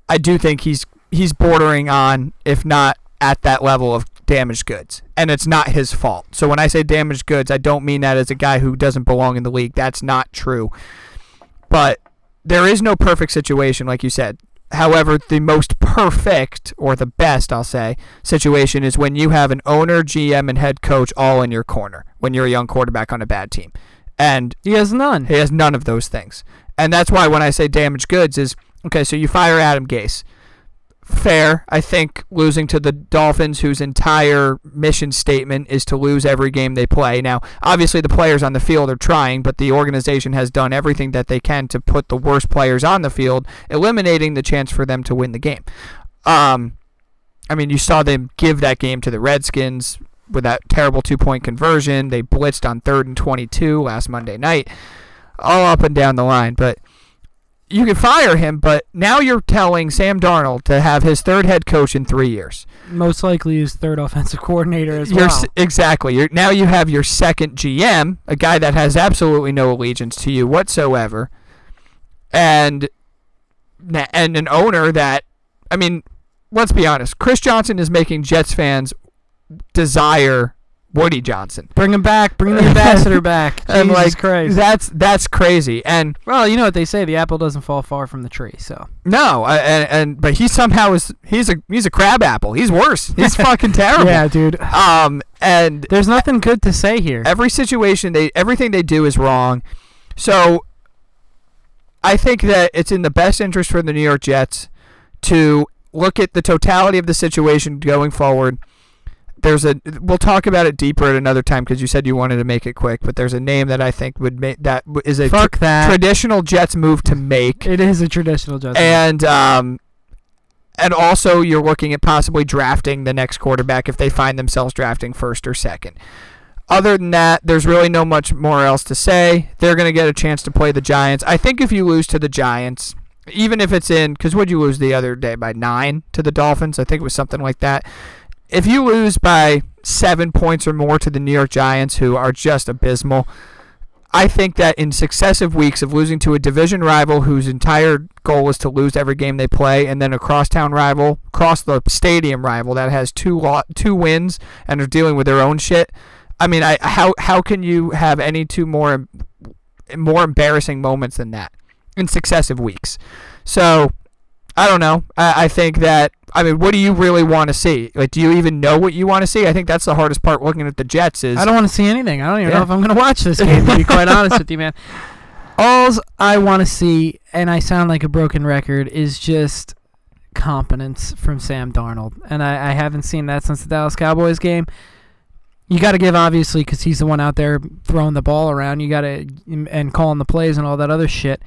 I do think he's he's bordering on, if not at that level of damaged goods, and it's not his fault. So when I say damaged goods, I don't mean that as a guy who doesn't belong in the league. That's not true. But there is no perfect situation, like you said. However, the most perfect, or the best, I'll say, situation is when you have an owner, GM, and head coach all in your corner when you're a young quarterback on a bad team. And He has none. he has none of those things. And that's why when I say damaged goods is Okay, so you fire Adam Gase. Fair. I think losing to the Dolphins, whose entire mission statement is to lose every game they play. Now, obviously, the players on the field are trying, but the organization has done everything that they can to put the worst players on the field, eliminating the chance for them to win the game. Um, I mean, you saw them give that game to the Redskins with that terrible two point conversion. They blitzed on third and 22 last Monday night, all up and down the line. But you can fire him, but now you're telling Sam Darnold to have his third head coach in three years. Most likely his third offensive coordinator as You're well. exactly. You're, now you have your second GM, a guy that has absolutely no allegiance to you whatsoever, and and an owner that, I mean, let's be honest. Chris Johnson is making Jets fans desire Woody Johnson. Bring him back. Bring the ambassador back. And Jesus like Christ. that's that's crazy. And well, you know what they say: the apple doesn't fall far from the tree. So no, I- and, and but he somehow is he's a he's a crab apple. He's worse. He's fucking terrible. yeah, dude. Um and There's nothing good to say here. every situation they everything they do is wrong. So I think that it's in the best interest for the New York Jets to look at the totality of the situation going forward. There's a we'll talk about it deeper at another time because you said you wanted to make it quick, but there's a name that I think would make that is a tr- Fuck that. traditional Jets move to make, it is a traditional Jets. and um, and also you're looking at possibly drafting the next quarterback if they find themselves drafting first or second. Other than that, there's really no much more else to say. They're going to get a chance to play the Giants. I think if you lose to the Giants, even if it's in, because would you lose the other day by nine to the Dolphins? I think it was something like that. If you lose by seven points or more to the New York Giants, who are just abysmal, I think that in successive weeks of losing to a division rival whose entire goal is to lose every game they play, and then a crosstown rival, cross the stadium rival that has two lo- two wins and are dealing with their own shit. I mean, I how how can you have any two more more embarrassing moments than that in successive weeks? So I don't know. I, I think that I mean, what do you really want to see? Like, do you even know what you want to see? I think that's the hardest part looking at the Jets is I don't want to see anything. I don't even Yeah. know if I'm going to watch this game. To be quite honest with you, man. All I want to see, and I sound like a broken record, is just competence from Sam Darnold, and I, I haven't seen that since the Dallas Cowboys game. You got to give obviously because he's the one out there throwing the ball around. You got to and calling the plays and all that other shit.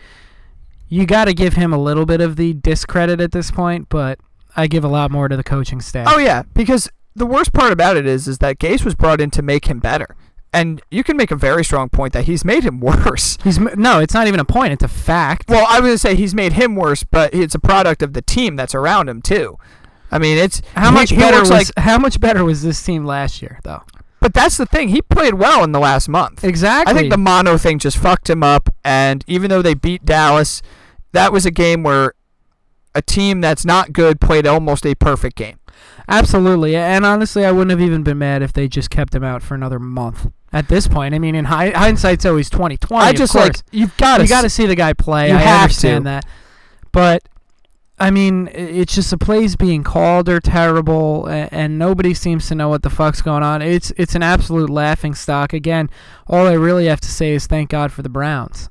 You got to give him a little bit of the discredit at this point, but I give a lot more to the coaching staff. Oh yeah, because the worst part about it is is that Gase was brought in to make him better. And you can make a very strong point that he's made him worse. He's no, it's not even a point. It's a fact. Well, I was gonna say he's made him worse, but it's a product of the team that's around him too. I mean, it's How much he better looks was like? how much better was this team last year though? But that's the thing. He played well in the last month. Exactly. I think the mono thing just fucked him up. And even though they beat Dallas, that was a game where a team that's not good played almost a perfect game. Absolutely, and honestly, I wouldn't have even been mad if they just kept him out for another month. At this point, I mean, in hi- hindsight's always twenty twenty. I just like you've got to you got to see the guy play. You I have understand to. that, but I mean, it's just the plays being called are terrible, and, and nobody seems to know what the fuck's going on. It's it's an absolute laughing stock. Again, all I really have to say is thank God for the Browns.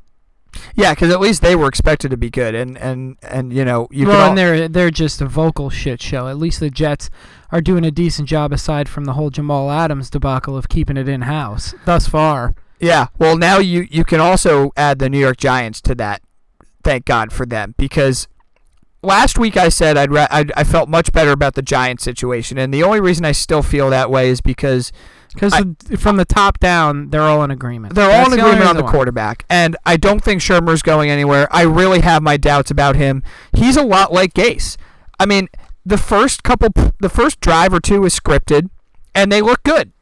Yeah, because at least they were expected to be good, and and and you know you well, and they're they're just a vocal shit show. At least the Jets are doing a decent job aside from the whole Jamal Adams debacle of keeping it in house thus far. yeah. Well, now you you can also add the New York Giants to that. Thank God for them because last week I said I'd, ra- I'd I felt much better about the Giants situation, and the only reason I still feel that way is because Because from the top down, they're all in agreement. They're That's all in the agreement on the why. quarterback, and I don't think Shurmur's going anywhere. I really have my doubts about him. He's a lot like Gase. I mean, the first couple, the first drive or two is scripted, and they look good.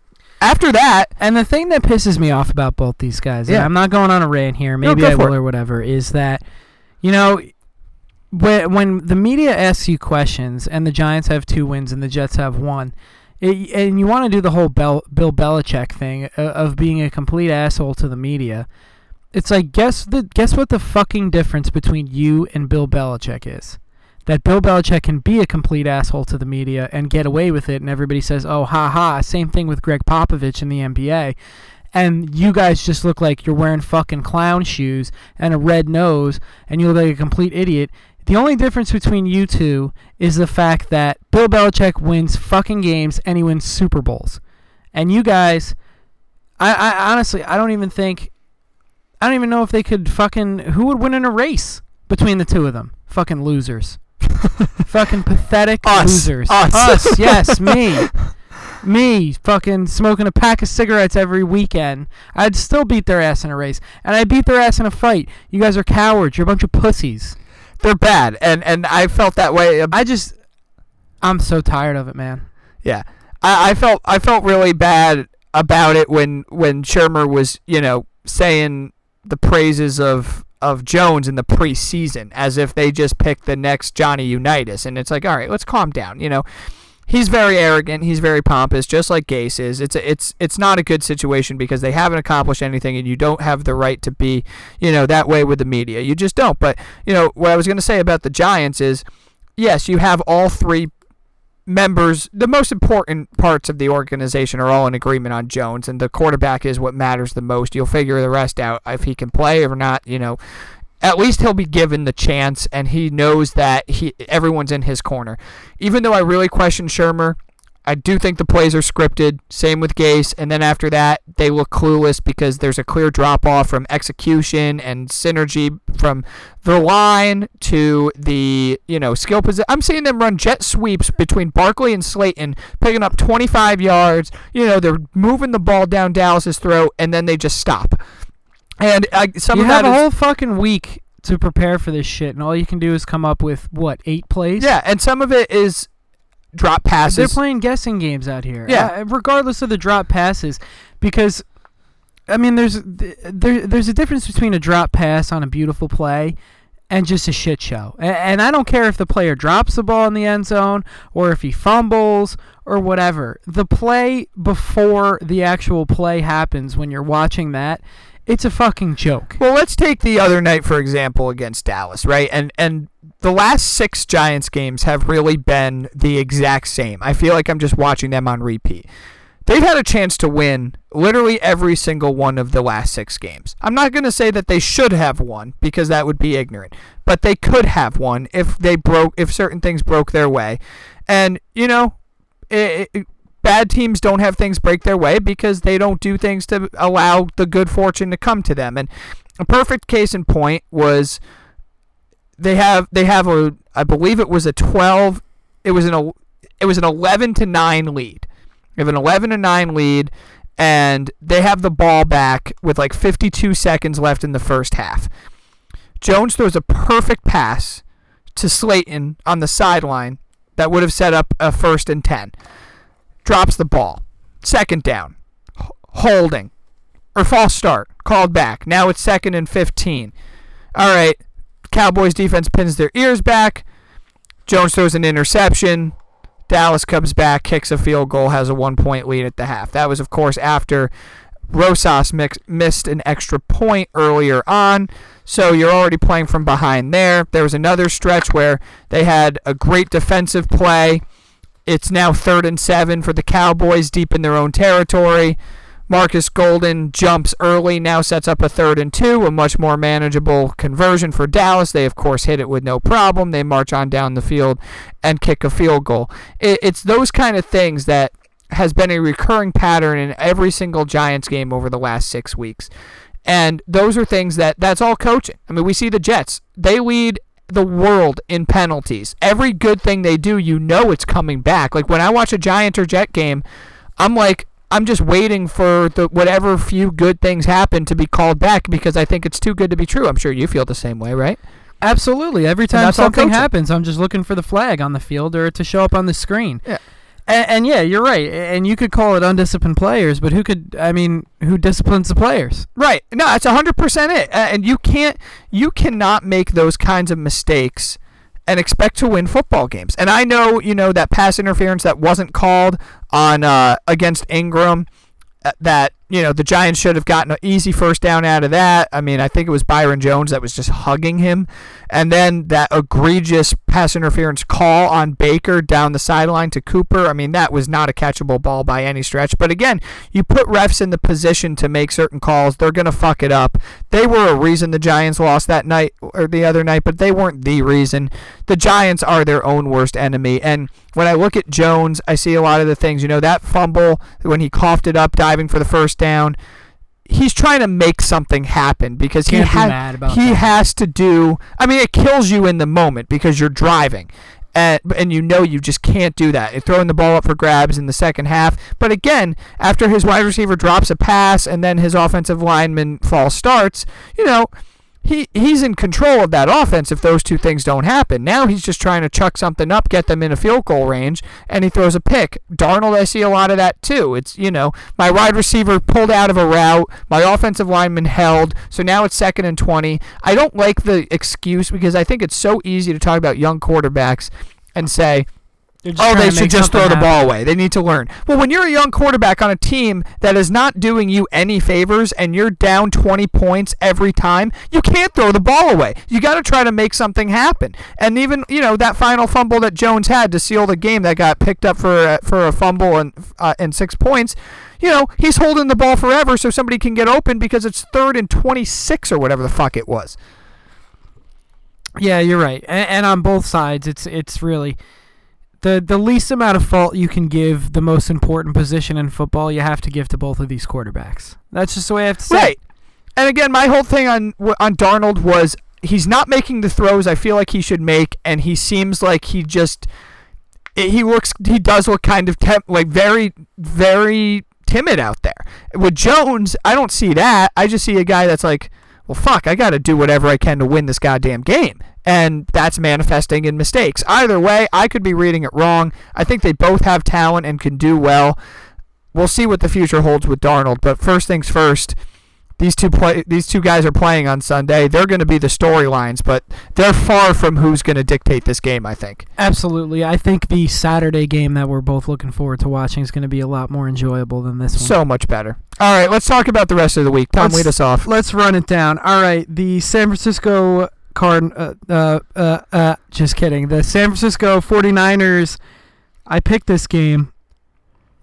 After that, And the thing that pisses me off about both these guys, and Yeah. I'm not going on a rant here, maybe go I will it. or whatever, is that, you know, when, when the media asks you questions and the Giants have two wins and the Jets have one, it, and you want to do the whole Bel, Bill Belichick thing uh, of being a complete asshole to the media, it's like guess the guess what the fucking difference between you and Bill Belichick is. That Bill Belichick can be a complete asshole to the media and get away with it, and everybody says, "Oh, ha ha." Same thing with Greg Popovich in the NBA, and you guys just look like you're wearing fucking clown shoes and a red nose, and you look like a complete idiot. The only difference between you two is the fact that Bill Belichick wins fucking games and he wins Super Bowls. And you guys, I, I honestly, I don't even think, I don't even know if they could fucking, who would win in a race between the two of them? Fucking losers. fucking pathetic Us. losers. Us. Us, yes, me. Me fucking smoking a pack of cigarettes every weekend. I'd still beat their ass in a race. And I beat their ass in a fight. You guys are cowards. You're a bunch of pussies. They're bad, and and I felt that way. I just I'm so tired of it, man. Yeah, I, I felt I felt really bad about it when when Shurmur was you know saying the praises of of Jones in the preseason as if they just picked the next Johnny Unitas, and it's like, all right, let's calm down. You know, he's very arrogant, he's very pompous, just like Gase is. It's a, it's it's not a good situation because they haven't accomplished anything, and you don't have the right to be, you know, that way with the media. You just don't. But you know what I was going to say about the Giants is, yes, you have all three members, the most important parts of the organization are all in agreement on Jones, and the quarterback is what matters the most. You'll figure the rest out if he can play or not. You know, at least he'll be given the chance, and he knows that he everyone's in his corner. Even though I really question Shurmur, I do think the plays are scripted. Same with Gase, and then after that, they look clueless because there's a clear drop off from execution and synergy from the line to the you know skill position. I'm seeing them run jet sweeps between Barkley and Slayton, picking up 25 yards. You know they're moving the ball down Dallas's throat, and then they just stop. And I, some you of have that a is- whole fucking week to prepare for this shit, and all you can do is come up with what eight plays. yeah, and some of it is drop passes. they're playing guessing games out here. Yeah. uh, regardless of the drop passes, because I mean, there's there, there's a difference between a drop pass on a beautiful play and just a shit show. And, and I don't care if the player drops the ball in the end zone or if he fumbles or whatever. The play before the actual play happens when you're watching that, it's a fucking joke. Well, let's take the other night for example against Dallas, right? And and the last six Giants games have really been the exact same. I feel like I'm just watching them on repeat. They've had a chance to win literally every single one of the last six games. I'm not going to say that they should have won because that would be ignorant, but they could have won if they broke if certain things broke their way. And you know, it, it- bad teams don't have things break their way because they don't do things to allow the good fortune to come to them. And a perfect case in point was they have they have a I believe it was a 12 it was an it was an 11 to 9 lead. They have an 11 to 9 lead and they have the ball back with like 52 seconds left in the first half. Jones throws a perfect pass to Slayton on the sideline that would have set up a first and 10. Drops the ball. Second down. Holding. Or false start. Called back. Now it's second and 15. All right. Cowboys defense pins their ears back. Jones throws an interception. Dallas comes back, kicks a field goal, has a one point lead at the half. That was, of course, after Rosas mix, missed an extra point earlier on. So you're already playing from behind there. There was another stretch where they had a great defensive play. It's now third and seven for the Cowboys deep in their own territory. Marcus Golden jumps early, now sets up a third and two, a much more manageable conversion for Dallas. They, of course, hit it with no problem. They march on down the field and kick a field goal. It's those kind of things that has been a recurring pattern in every single Giants game over the last six weeks. And those are things that that's all coaching. I mean, we see the Jets. They lead the world in penalties. Every good thing they do, you know it's coming back. Like when I watch a Giant or Jet game, I'm like I'm just waiting for the whatever few good things happen to be called back because I think it's too good to be true. I'm sure you feel the same way, right? Absolutely. Every time something happens, I'm just looking for the flag on the field or to show up on the screen. Yeah. And, and yeah, you're right. And you could call it undisciplined players, but who could? I mean, who disciplines the players? Right. No, that's 100% it. Uh, and you can't you cannot make those kinds of mistakes and expect to win football games. And I know, you know, that pass interference that wasn't called on uh, against Ingram uh, that you know, the Giants should have gotten an easy first down out of that. I mean, I think it was Byron Jones that was just hugging him. And then that egregious pass interference call on Baker down the sideline to Cooper. I mean, that was not a catchable ball by any stretch. But again, you put refs in the position to make certain calls, they're going to fuck it up. They were a reason the Giants lost that night or the other night, but they weren't the reason. The Giants are their own worst enemy. And when I look at Jones, I see a lot of the things. You know, that fumble when he coughed it up diving for the first down he's trying to make something happen because Can't he be has mad about he that. has to do. I mean, it kills you in the moment because you're driving. And, and you know you just can't do that. You're throwing the ball up for grabs in the second half. But again, after his wide receiver drops a pass and then his offensive lineman false starts, you know, he he's in control of that offense if those two things don't happen. Now he's just trying to chuck something up, get them in a field goal range, and he throws a pick. Darnold, I see a lot of that too. It's you know my wide receiver pulled out of a route, my offensive lineman held, so now it's second and twenty. I don't like the excuse because I think it's so easy to talk about young quarterbacks and say oh, they should just throw the happen. ball away. They need to learn. Well, when you're a young quarterback on a team that is not doing you any favors and you're down 20 points every time, you can't throw the ball away. You got to try to make something happen. And even, you know, that final fumble that Jones had to seal the game that got picked up for a, for a fumble and uh, and 6 points, you know, he's holding the ball forever so somebody can get open because it's third and 26 or whatever the fuck it was. Yeah, you're right. And, and on both sides, it's it's really the the least amount of fault you can give the most important position in football. You have to give to both of these quarterbacks. That's just the way I have to say. it. Right. And again, my whole thing on on Darnold was he's not making the throws I feel like he should make, and he seems like he just he looks he does look kind of tem- like very very timid out there. With Jones, I don't see that. I just see a guy that's like, well, fuck, I got to do whatever I can to win this goddamn game. And that's manifesting in mistakes. Either way, I could be reading it wrong. I think they both have talent and can do well. We'll see what the future holds with Darnold. But first things first, these two play these two guys are playing on Sunday. They're going to be the storylines, but they're far from who's going to dictate this game. I think. Absolutely. I think the Saturday game that we're both looking forward to watching is going to be a lot more enjoyable than this one. So much better. All right, let's talk about the rest of the week. Tom, Let's- lead us off. Let's run it down. All right, the San Francisco Card uh, uh uh uh just kidding. The San Francisco 49ers I picked this game.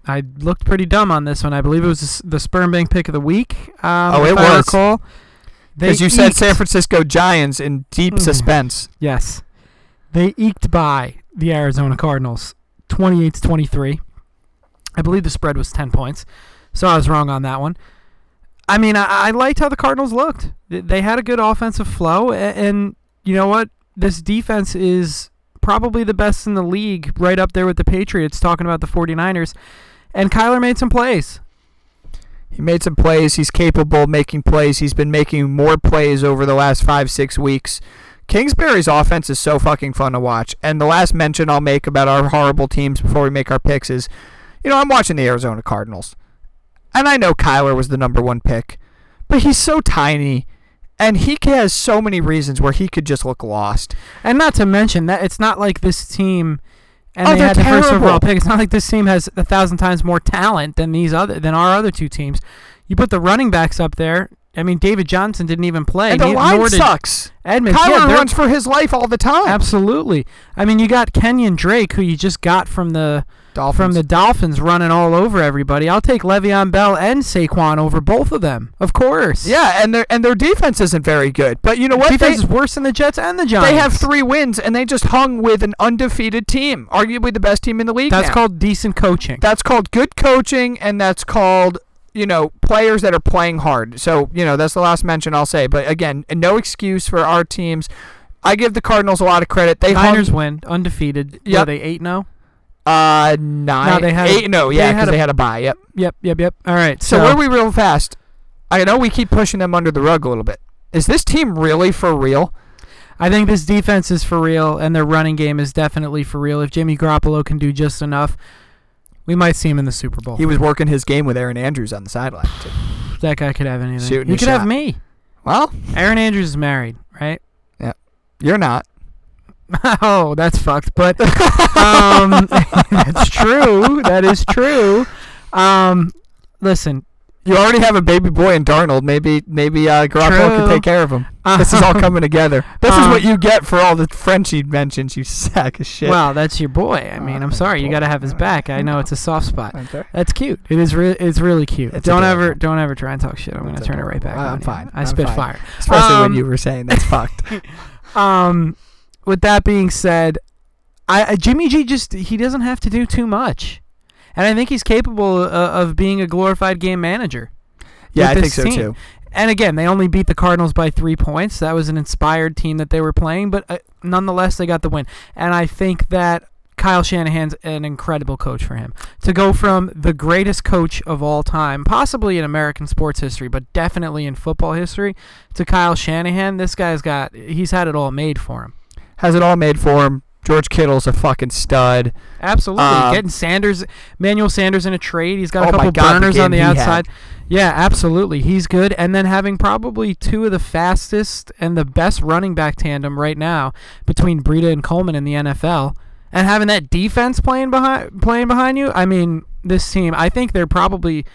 I looked pretty dumb on this one. I believe it was the sperm bank pick of the week. Um, Oh, it was. recall. They Because you said San Francisco Giants in deep Mm. suspense. Yes. They eked by the Arizona Cardinals 28 to 23. I believe the spread was 10 points. So I was wrong on that one. I mean, I, I liked how the Cardinals looked. They had a good offensive flow. a- And you know what? This defense is probably the best in the league, right up there with the Patriots, talking about the 49ers. And Kyler made some plays. He made some plays. He's capable of making plays. He's been making more plays over the last five, six weeks. Kingsbury's offense is so fucking fun to watch. And the last mention I'll make about our horrible teams before we make our picks is, you know, I'm watching the Arizona Cardinals. And I know Kyler was the number one pick, but he's so tiny. And he has so many reasons where he could just look lost. And not to mention that it's not like this team, and Oh, they had the first overall pick. It's not like this team has a thousand times more talent than these other than our other two teams. You put the running backs up there. I mean, David Johnson didn't even play. And the ne- line sucks. Edmonds. Kyler yeah, runs for his life all the time. absolutely. I mean, you got Kenyon Drake, who you just got from the Dolphins. from the Dolphins, running all over everybody. I'll take Le'Veon Bell and Saquon over both of them, of course. yeah, and their and their defense isn't very good. But you know what? defense They- is worse than the Jets and the Giants. They have three wins, and they just hung with an undefeated team, arguably the best team in the league. That's now. called decent coaching. that's called good coaching, and that's called you know players that are playing hard. So you know that's the last mention I'll say. But again, no excuse for our teams. I give the Cardinals a lot of credit. They Niners hung, win undefeated. Yeah, they eight oh? 0 uh nine, they had a- eight. No, they yeah, because a- they had a bye. Yep. Yep, yep, yep. All right. So, So, where are we real fast? I know we keep pushing them under the rug a little bit. Is this team really for real? I think this defense is for real, and their running game is definitely for real. If Jimmy Garoppolo can do just enough, we might see him in the Super Bowl. He was working his game with Erin Andrews on the sideline. Too. that guy could have anything. Shooting he a could have me. Well, Erin Andrews is married, right? Yeah, you're not. oh, that's fucked. But um, that's true. That is true. Um, listen, You already have a baby boy in Darnold. Maybe maybe uh, Garoppolo can take care of him. this is all coming together. This is um, what you get for all the Frenchie mentions. You sack of shit. Well, that's your boy. I mean, Uh, I'm sorry, you got to have his uh, back. I know it's a soft spot. I'm. That's cute. It is. Re- it's really cute. It's don't adorable. ever, don't ever try and talk shit. I'm gonna turn it right back. on I'm you. fine. I I'm spit fine. fire. Especially Um, when you were saying that's fucked. Um, with that being said, I, Jimmy G just he doesn't have to do too much, and I think he's capable uh, of being a glorified game manager. Yeah, I think so team. too. And again, they only beat the Cardinals by three points. That was an inspired team that they were playing, but uh, nonetheless, they got the win. And I think that Kyle Shanahan's an incredible coach for him to go from the greatest coach of all time, possibly in American sports history, but definitely in football history, to Kyle Shanahan. This guy's got he's had it all made for him. Has it all made for him. George Kittle's a fucking stud. Absolutely, Um, getting Sanders, Manuel Sanders in a trade. He's got Oh a couple God, the burners on the he had. outside. Yeah, absolutely, he's good. And then having probably two of the fastest and the best running back tandem right now between Breida and Coleman in the NFL, and having that defense playing behind playing behind you. I mean, this team. I think they're probably.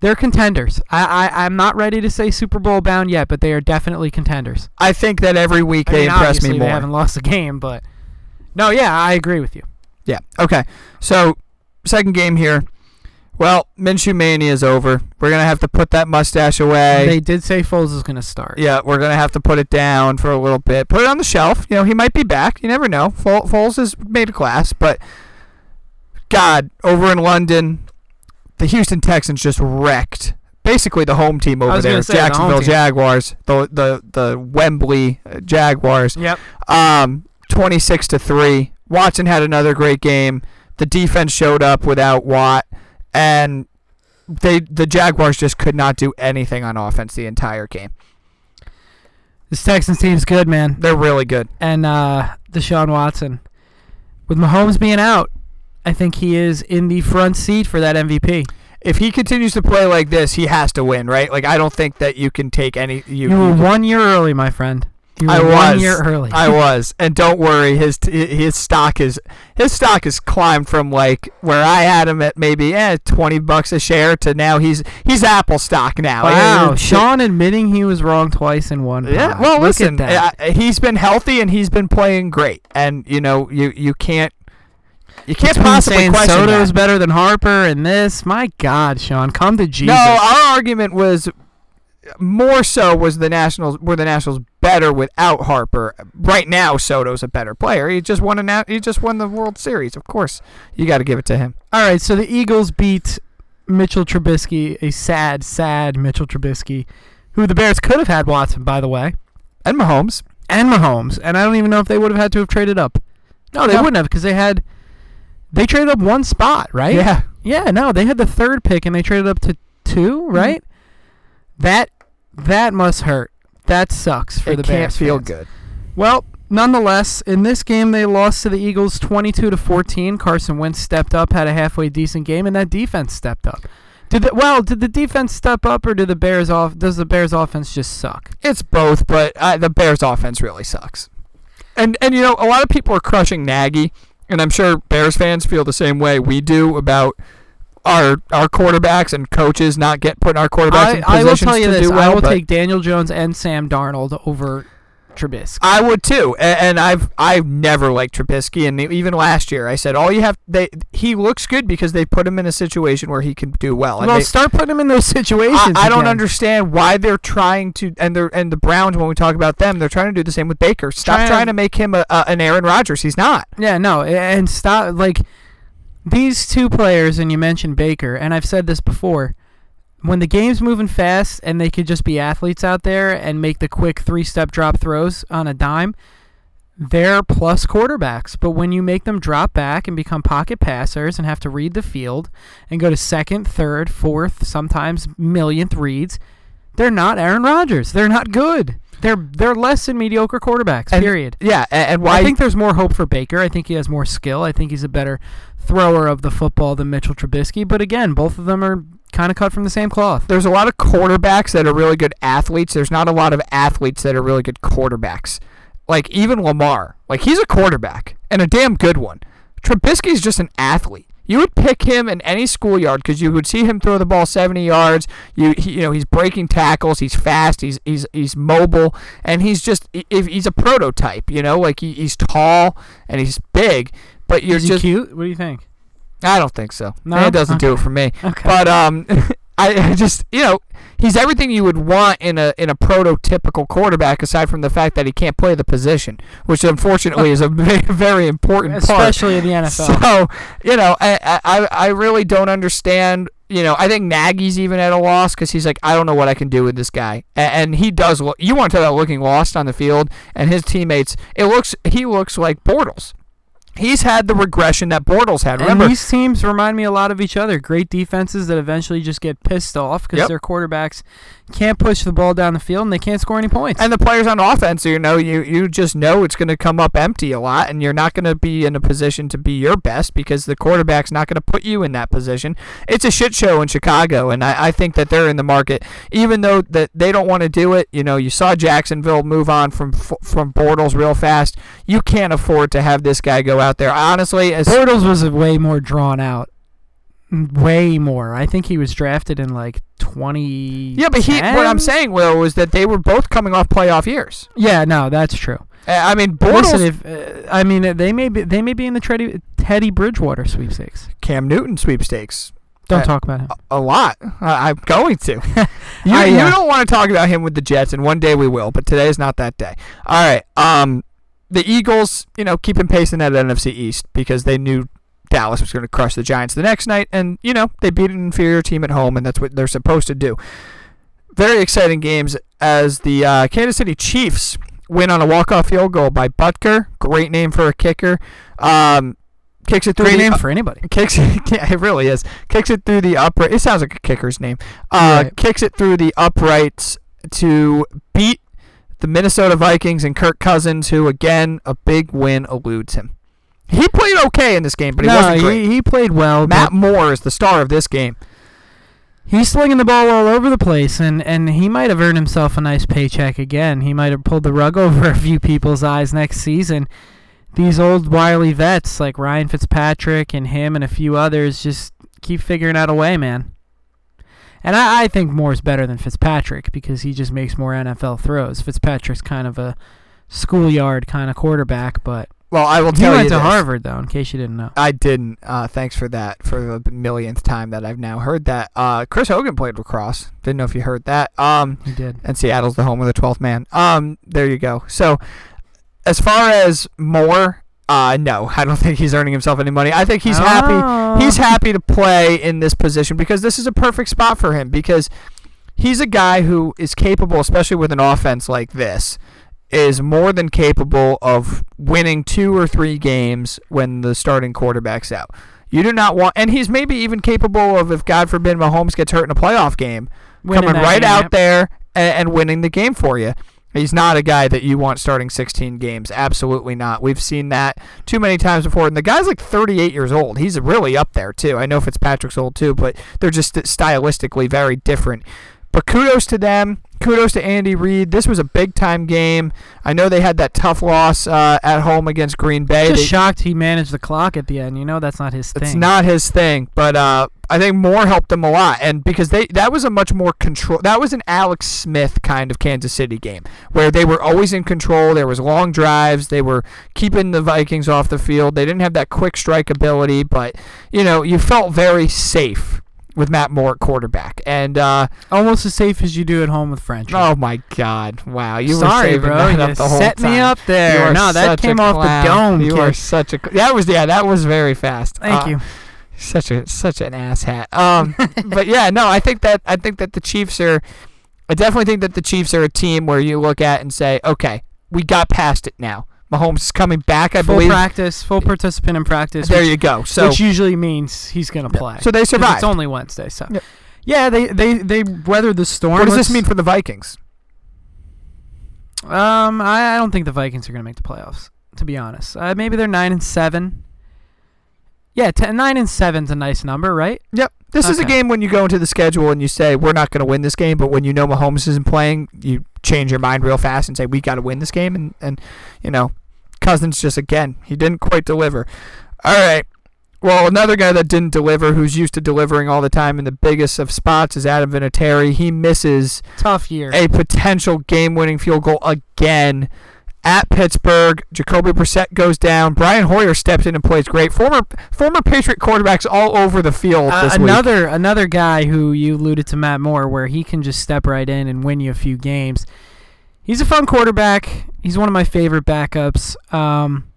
They're contenders. I, I I'm not ready to say Super Bowl bound yet, but they are definitely contenders. I think that every week I they mean, impress obviously me They more. haven't lost a game, but no, yeah, I agree with you. Yeah. Okay. So second game here. Well, Minshew mania is over. We're gonna have to put that mustache away. They did say Foles is going to start. yeah, we're gonna have to put it down for a little bit. Put it on the shelf. You know, he might be back. You never know. Foles has made a class, but God, over in London, the Houston Texans just wrecked. Basically, the home team over there, say, Jacksonville team. Jaguars, the the the Wembley uh, Jaguars. Yep. Um, 26 to 3. Watson had another great game. The defense showed up without Watt and they the Jaguars just could not do anything on offense the entire game. This Texans team's good, man. They're really good. And uh, Deshaun Watson, with Mahomes being out, I think he is in the front seat for that MVP. If he continues to play like this, he has to win, right? Like I don't think that you can take any you, You were you- one year early, my friend. You were I one year early. I was, and don't worry, his t- his stock is his stock has climbed from like where I had him at maybe eh, twenty bucks a share to now he's he's Apple stock now. wow, Sean admitting he was wrong twice in one. Yeah, pod. well, Look listen, at that. uh, he's been healthy and he's been playing great, and you know you you can't you can't Between possibly saying question Soto's that. better than Harper and this. My God, Sean, come to Jesus. No, our argument was more so was the Nationals were the Nationals better without Harper. Right now, Soto's a better player. He just won a na- he just won the World Series. Of course, you got to give it to him. All right, so the Eagles beat Mitchell Trubisky, a sad, sad Mitchell Trubisky, who the Bears could have had Watson, by the way, And Mahomes, and Mahomes, and I don't even know if they would have had to have traded up. No, they No. wouldn't have because they had they traded up one spot, right? yeah, Yeah, no, they had the third pick and they traded up to two, Mm-hmm. right? That that must hurt. That sucks for it the can't Bears. feel fans. good. Well, nonetheless, in this game they lost to the Eagles 22 to 14. Carson Wentz stepped up, had a halfway decent game, and that defense stepped up. Did the, well? Did the defense step up, or did the Bears off? Does the Bears offense just suck? It's both, but uh, the Bears' offense really sucks. And and you know a lot of people are crushing Nagy, and I'm sure Bears fans feel the same way we do about our our quarterbacks and coaches not get putting our quarterbacks I, in I will positions tell you to this: do well. I will take Daniel Jones and Sam Darnold over Trubisky. I would too, and, and I've I've never liked Trubisky, and even last year I said all you have they he looks good because they put him in a situation where he can do well. And well, they, start putting him in those situations. I, I don't understand why they're trying to, and they're and the Browns when we talk about them, they're trying to do the same with Baker. Stop Trying- trying to make him a, a, an Aaron Rodgers. He's not. Yeah, no, and stop like these two players, and you mentioned Baker, and I've said this before. When the game's moving fast and they could just be athletes out there and make the quick three-step drop throws on a dime, they're plus quarterbacks. But when you make them drop back and become pocket passers and have to read the field and go to second, third, fourth, sometimes millionth reads, they're not Aaron Rodgers. They're not good. They're they're less than mediocre quarterbacks. And- period. Yeah, and, and why? I think there's more hope for Baker. I think he has more skill. I think he's a better thrower of the football than Mitchell Trubisky. But again, both of them are kind of cut from the same cloth. there's a lot of quarterbacks that are really good athletes. There's not a lot of athletes that are really good quarterbacks. Like even Lamar, like he's a quarterback and a damn good one. Trubisky's just an athlete. You would pick him in any schoolyard because you would see him throw the ball 70 yards. You he, you know he's breaking tackles. He's fast. He's he's he's mobile, and he's just if he's a prototype. You know, like he, he's tall and he's big. But you're Is he just cute? What do you think? I don't think so. No? It doesn't do it for me. Okay. But um, I, I just you know he's everything you would want in a in a prototypical quarterback, aside from the fact that he can't play the position, which unfortunately is a very, important part. Especially in the NFL. So you know, I I I really don't understand. You know, I think Nagy's even at a loss because he's like, I don't know what I can do with this guy, and he does. Look, you want to talk about looking lost on the field, and his teammates. It looks he looks like Bortles. He's had the regression that Bortles had. And Remember, these teams remind me a lot of each other. Great defenses that eventually just get pissed off because Yep. their quarterbacks can't push the ball down the field and they can't score any points. and the players on offense, you know, you you just know it's going to come up empty a lot, and you're not going to be in a position to be your best because the quarterback's not going to put you in that position. It's a shit show in Chicago, and I, I think that they're in the market, even though that they don't want to do it. You know, you saw Jacksonville move on from from Bortles real fast. You can't afford to have this guy go out there. Honestly, as Bortles was a way more drawn out. Way more. I think he was drafted in like 20. yeah, but he what I'm saying, Will, was that they were both coming off playoff years. Yeah, no, that's true. Uh, I mean, Bortles, Listen, if uh, I mean uh, they may be they may be in the Teddy, Teddy Bridgewater sweepstakes. Cam Newton sweepstakes. Don't Uh, talk about him. a lot. I, I'm going to. you, I, you uh, don't want to talk about him with the Jets, and one day we will, but today is not that day. All right. Um, the Eagles, you know, keeping pace in that NFC East because they knew Dallas was going to crush the Giants the next night, and you know they beat an inferior team at home, and that's what they're supposed to do. Very exciting games as the uh, Kansas City Chiefs win on a walk-off field goal by Butker. Great name for a kicker. Um, kicks it through Great the name for anybody. kicks it. It really is. Kicks it through the upright. It sounds like a kicker's name. Uh, Right. Kicks it through the uprights to beat the Minnesota Vikings and Kirk Cousins, who again a big win eludes him. He played okay in this game, but he no, wasn't great. he, he played well. Matt Moore is the star of this game. he's slinging the ball all over the place, and, and he might have earned himself a nice paycheck again. He might have pulled the rug over a few people's eyes next season. These old wily vets like Ryan Fitzpatrick and him and a few others just keep figuring out a way, man. And I, I think Moore's better than Fitzpatrick because he just makes more NFL throws. Fitzpatrick's kind of a schoolyard kind of quarterback, but Well, I will tell you went to this. Harvard though. In case you didn't know. I didn't. Uh, thanks for that. For the millionth time that I've now heard that. Uh, Chris Hogan played lacrosse. Didn't know if you heard that. Um, He did. and Seattle's the home of the 12th man. Um, there you go. So, as far as more uh, no, I don't think he's earning himself any money. I think he's happy. Oh. He's happy to play in this position because this is a perfect spot for him because he's a guy who is capable, especially with an offense like this, is more than capable of winning two or three games when the starting quarterback's out. You do not want, and he's maybe even capable of, if God forbid Mahomes gets hurt in a playoff game, Winning coming right game, out yep. there and, and winning the game for you. He's not a guy that you want starting 16 games. Absolutely not. We've seen that too many times before. And the guy's like 38 years old. He's really up there, too. I know Fitzpatrick's old, too, but they're just stylistically very different. But kudos to them. Kudos to Andy Reid. This was a big time game. I know they had that tough loss uh, at home against Green Bay. Just They- shocked he managed the clock at the end. You know that's not his thing. it's not his thing, but uh, I think Moore helped them a lot, and because they that was a much more control. That was an Alex Smith kind of Kansas City game where they were always in control. There was long drives. They were keeping the Vikings off the field. They didn't have that quick strike ability, but you know you felt very safe with Matt Moore at quarterback. And uh, almost as safe as you do at home with French. oh my God, wow, you Sorry, were saving bro. that up the whole set me up there. No, that came off the dome. You kid. are such a. That was yeah. That was very fast. Thank Uh, you. such a such an ass hat. Um, but yeah, no, I think that I think that the Chiefs are. I definitely think that the Chiefs are a team where you look at and say, okay, we got past it now. Mahomes is coming back, I believe. full believe. practice, full participant in practice. There which, you go. So which usually means he's gonna play. so they survived. It's only Wednesday, so Yep. yeah, they they they weathered the storm. what does this Let's- mean for the Vikings? Um, I, I don't think the Vikings are gonna make the playoffs. To be honest, uh, maybe they're nine and seven. Yeah, ten, nine and seven's a nice number, right? Yep. This is a game when you go into the schedule and you say we're not going to win this game, but when you know Mahomes isn't playing, you change your mind real fast and say we got to win this game, and and you know, Cousins just again he didn't quite deliver. All right, Well, another guy that didn't deliver, who's used to delivering all the time in the biggest of spots, is Adam Vinatieri. He misses Tough year. a potential game-winning field goal again at Pittsburgh. Jacoby Brissett goes down. Brian Hoyer steps in and plays great. Former former Patriot quarterbacks all over the field Uh, this week. another another guy who you alluded to Matt Moore, where he can just step right in and win you a few games. He's a fun quarterback. He's one of my favorite backups. Um,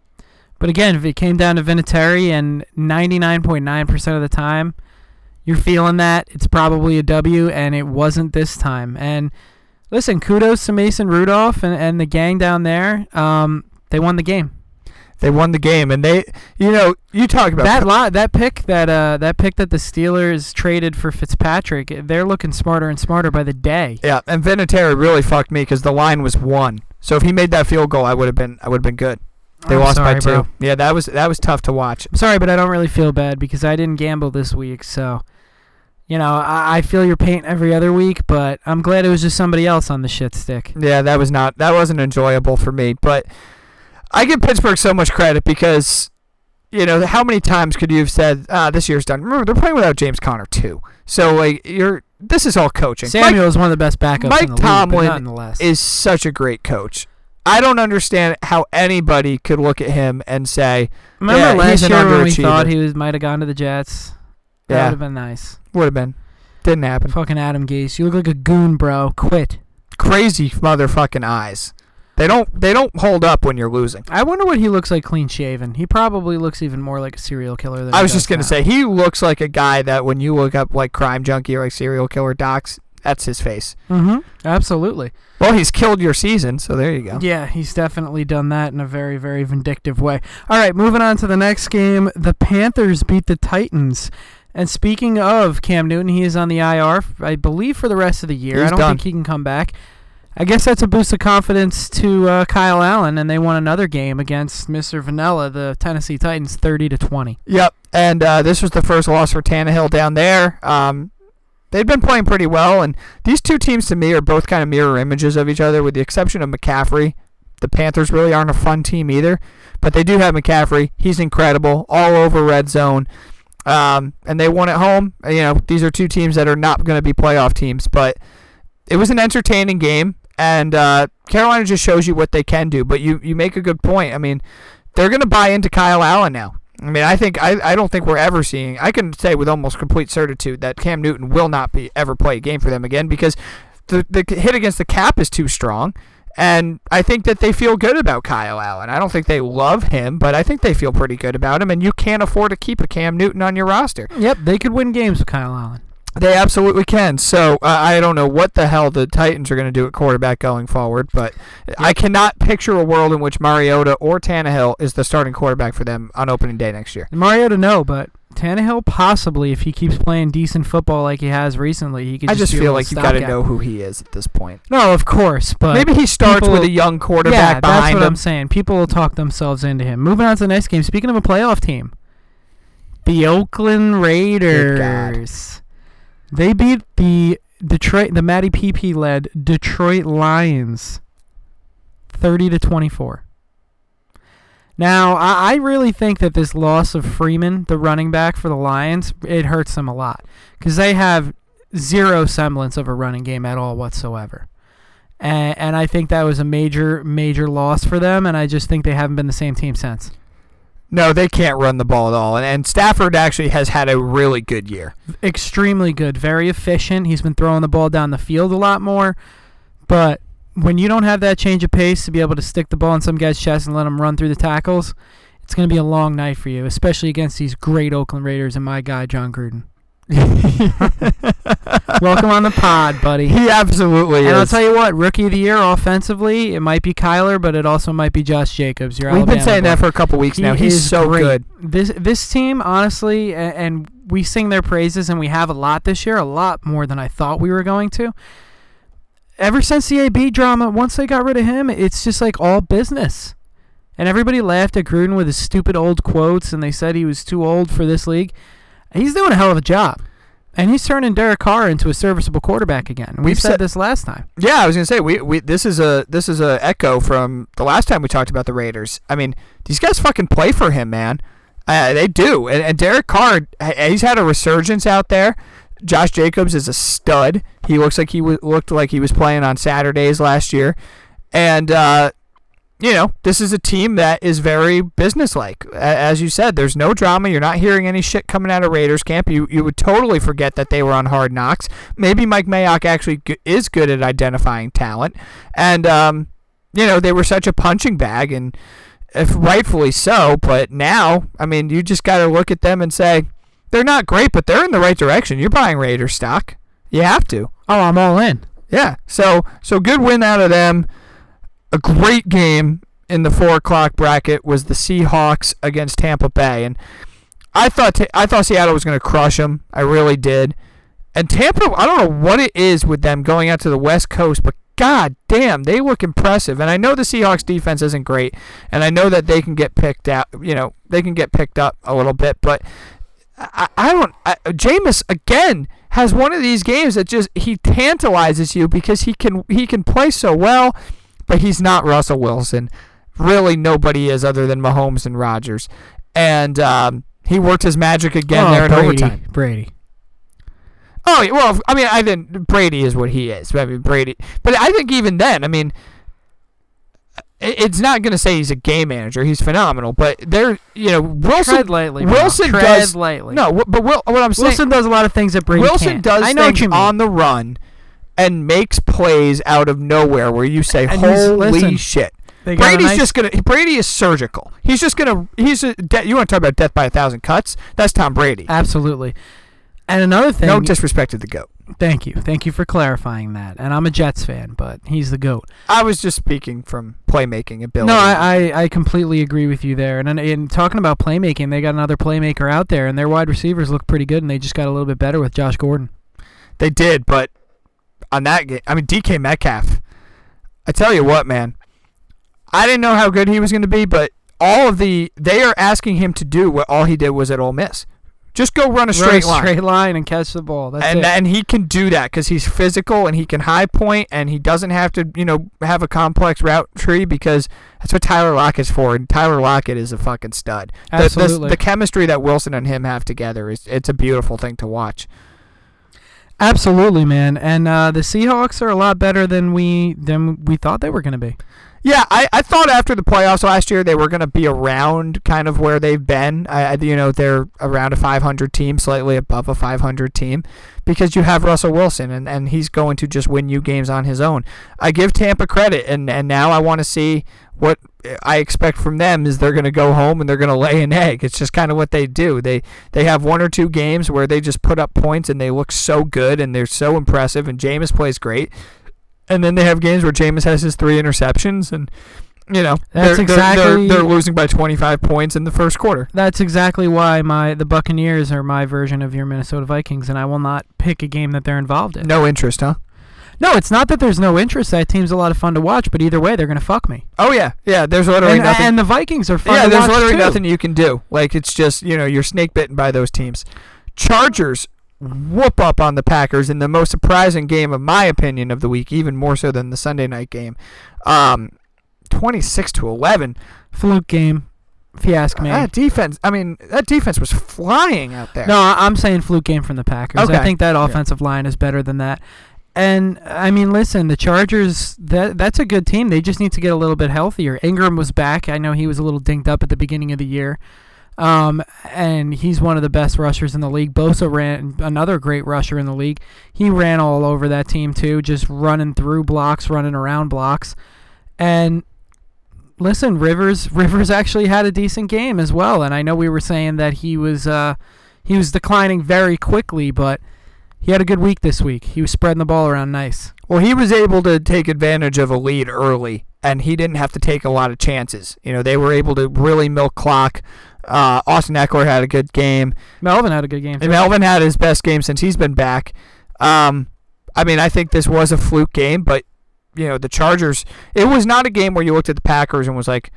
but again, if it came down to Vinatieri and 99.9% of the time, you're feeling that it's probably a W, and it wasn't this time. And listen, kudos to Mason Rudolph and, and the gang down there. Um, they won the game. They won the game, and they, you know, you talk about that lot, that pick that uh, that pick that the Steelers traded for Fitzpatrick, they're looking smarter and smarter by the day. Yeah, and Vinatieri really fucked me because the line was one. So if he made that field goal, I would have been I would have been good. They I'm lost by two. bro. Yeah, that was that was tough to watch. I'm sorry, but I don't really feel bad because I didn't gamble this week. So, you know, I, I feel your pain every other week, but I'm glad it was just somebody else on the shit stick. Yeah, that was not that wasn't enjoyable for me. But I give Pittsburgh so much credit because you know how many times could you have said ah, this year's done? Remember they're playing without James Conner too. So like you're this is all coaching. Mike Samuel is one of the best backups Mike in the league, Tomlin is such a great coach. I don't understand how anybody could look at him and say Remember yeah, last year when we thought he was might have gone to the Jets? That Yeah. would have been nice. would have been didn't happen. Fucking Adam Gase, you look like a goon, bro. Quit. Crazy motherfucking eyes. They don't they don't hold up when you're losing. I wonder what he looks like clean shaven. He probably looks even more like a serial killer than I was just gonna now. say he looks like a guy that when you look up like crime junkie or like serial killer docs, that's his face. Mm-hmm. Absolutely. Well, he's killed your season, so there you go. Yeah, he's definitely done that in a very, very vindictive way. All right, moving on to the next game. The Panthers beat the Titans. And speaking of Cam Newton, he is on the IR, I believe, for the rest of the year. I don't done. think he can come back. I guess that's a boost of confidence to uh, Kyle Allen, and they won another game against Mr. Vanilla, the Tennessee Titans, thirty to twenty. Yep. And uh, this was the first loss for Tannehill down there. Um, they've been playing pretty well, and these two teams to me are both kind of mirror images of each other, with the exception of McCaffrey. The Panthers really aren't a fun team either, but they do have McCaffrey. He's incredible, all over red zone. Um, and they won at home. You know, these are two teams that are not going to be playoff teams, but it was an entertaining game, and uh, Carolina just shows you what they can do. But you, you make a good point. I mean, they're going to buy into Kyle Allen now. I mean, I think I, I don't think we're ever seeing. I can say with almost complete certitude that Cam Newton will not be ever play a game for them again because the the hit against the cap is too strong, and I think that they feel good about Kyle Allen. I don't think they love him, but I think they feel pretty good about him. And you can't afford to keep a Cam Newton on your roster. Yep, they could win games with Kyle Allen. They absolutely can. So uh, I don't know what the hell the Titans are going to do at quarterback going forward, but I cannot picture a world in which Mariota or Tannehill is the starting quarterback for them on opening day next year. Mariota, no, but Tannehill possibly, if he keeps playing decent football like he has recently, he could. I just a feel like you've got to know who he is at this point. No, of course, but Maybe he starts people- with a young quarterback yeah, that's what him. I'm saying. People will talk themselves into him. Moving on to the next game. Speaking of a playoff team, the Oakland Raiders. They beat the Detroit, the Matty PP led Detroit Lions, thirty to twenty-four. Now, I, I really think that this loss of Freeman, the running back for the Lions, it hurts them a lot because they have zero semblance of a running game at all whatsoever. And, and I think that was a major, major loss for them. And I just think they haven't been the same team since. No, they can't run the ball at all. And, and Stafford actually has had a really good year. Extremely good, very efficient. He's been throwing the ball down the field a lot more. But when you don't have that change of pace to be able to stick the ball in some guy's chest and let him run through the tackles, it's going to be a long night for you, especially against these great Oakland Raiders and my guy, Jon Gruden. Welcome on the pod, buddy. He absolutely And is. And I'll tell you what, rookie of the year offensively, it might be Kyler, but it also might be Josh Jacobs. Your We've been saying boy. that for a couple weeks He now. He's so great. good. This this team, honestly, a- and we sing their praises, and we have a lot this year, a lot more than I thought we were going to. Ever since the AB drama, once they got rid of him, it's just like all business. And everybody laughed at Gruden with his stupid old quotes, and they said he was too old for this league. He's doing a hell of a job. And he's turning Derek Carr into a serviceable quarterback again. We've, We've said, said- this last time. Yeah, I was gonna say we, we this is a this is a echo from the last time we talked about the Raiders. I mean, these guys fucking play for him, man. Uh, they do, and, and Derek Carr, he's had a resurgence out there. Josh Jacobs is a stud. He looks like he w- looked like he was playing on Saturdays last year, and uh, you know this is a team that is very businesslike. As you said, there's no drama. You're not hearing any shit coming out of Raiders camp. You you would totally forget that they were on Hard Knocks. Maybe Mike Mayock actually is good at identifying talent, and um, you know they were such a punching bag and. If rightfully so, but now, I mean, you just got to look at them and say, they're not great, but they're in the right direction. You're buying Raiders stock. You have to. Oh, I'm all in. Yeah. So so good win out of them. A great game in the four o'clock bracket was the Seahawks against Tampa Bay, and I thought I thought Seattle was going to crush them. I really did. And Tampa, I don't know what it is with them going out to the West Coast, but god damn, they look impressive. And I know the Seahawks defense isn't great, and I know that they can get picked out. You know, they can get picked up a little bit, but I, I don't. I, Jameis again has one of these games that just he tantalizes you because he can he can play so well, but he's not Russell Wilson. Really, nobody is other than Mahomes and Rodgers, and um, he worked his magic again oh, there in Brady, overtime. Brady. Oh well, I mean, I think Brady is what he is. I mean, Brady, but I think even then, I mean, it's not going to say he's a game manager. He's phenomenal, but there, you know, Wilson. Tread lightly. Wilson Tread does lightly. No, but Will, what I'm saying, Wilson does a lot of things that Brady Wilson can't. does I know what things you mean. on the run and makes plays out of nowhere where you say, And "Holy listen, shit!" They got a Brady's nice- just gonna. Brady is surgical. He's just gonna. He's a. De- you want to talk about death by a thousand cuts? That's Tom Brady. absolutely. And another thing. no disrespect to the goat. thank you, thank you for clarifying that. And I'm a Jets fan, but he's the goat. I was just speaking from playmaking ability. No, I, I, I completely agree with you there. And, and talking about playmaking, they got another playmaker out there, and their wide receivers look pretty good, and they just got a little bit better with Josh Gordon. They did, but on that game, I mean DK Metcalf. I tell you what, man. I didn't know how good he was going to be, but all of the they are asking him to do what all he did was at Ole Miss. Just go run a straight Run a line. straight line and catch the ball. That's and it. and he can do that because he's physical and he can high point and he doesn't have to you know have a complex route tree because that's what Tyler Lockett's for and Tyler Lockett is a fucking stud. The- the- Absolutely. the, chemistry that Wilson and him have together is it's a beautiful thing to watch. Absolutely, man. And uh, the Seahawks are a lot better than we than we thought they were going to be. Yeah, I, I thought after the playoffs last year they were going to be around kind of where they've been. I, you know they're around a 500 team, slightly above a 500 team, because you have Russell Wilson and, and he's going to just win you games on his own. I give Tampa credit, and, and now I want to see what I expect from them is they're going to go home and they're going to lay an egg. It's just kind of what they do. They they have one or two games where they just put up points and they look so good and they're so impressive and Jameis plays great. And then they have games where Jameis has his three interceptions and you know That's they're, they're- exactly- they're, they're losing by 25 points in the first quarter. That's exactly why my the Buccaneers are my version of your Minnesota Vikings, and I will not pick a game that they're involved in. No interest, huh? No, it's not that there's no interest. That team's a lot of fun to watch, but either way, they're going to fuck me. Oh yeah, yeah. There's literally And, nothing. and the Vikings are fun yeah, there's literally too. nothing you can do. Like it's just you know you're snake bitten by those teams. Chargers whoop up on the Packers in the most surprising game of my opinion of the week, even more so than the Sunday night game. Um, 26 to 11. Fluke game, if you ask me. That defense. I mean, that defense was flying out there. No, I'm saying fluke game from the Packers. Okay. I think that offensive line is better than that. And I mean, listen, the Chargers that that's a good team. They just need to get a little bit healthier. Ingram was back. I know he was a little dinged up at the beginning of the year. Um, and he's one of the best rushers in the league. Bosa ran another great rusher in the league. He ran all over that team too, just running through blocks, running around blocks. And listen, Rivers Rivers actually had a decent game as well. And I know we were saying that he was uh, he was declining very quickly, but he had a good week this week. He was spreading the ball around nice. Well, he was able to take advantage of a lead early, and he didn't have to take a lot of chances. You know, they were able to really milk clock. Uh, Austin Ekeler had a good game. Melvin had a good game. And Melvin had his best game since he's been back. Um, I mean, I think this was a fluke game, but you know, the Chargers. It was not a game where you looked at the Packers and was like,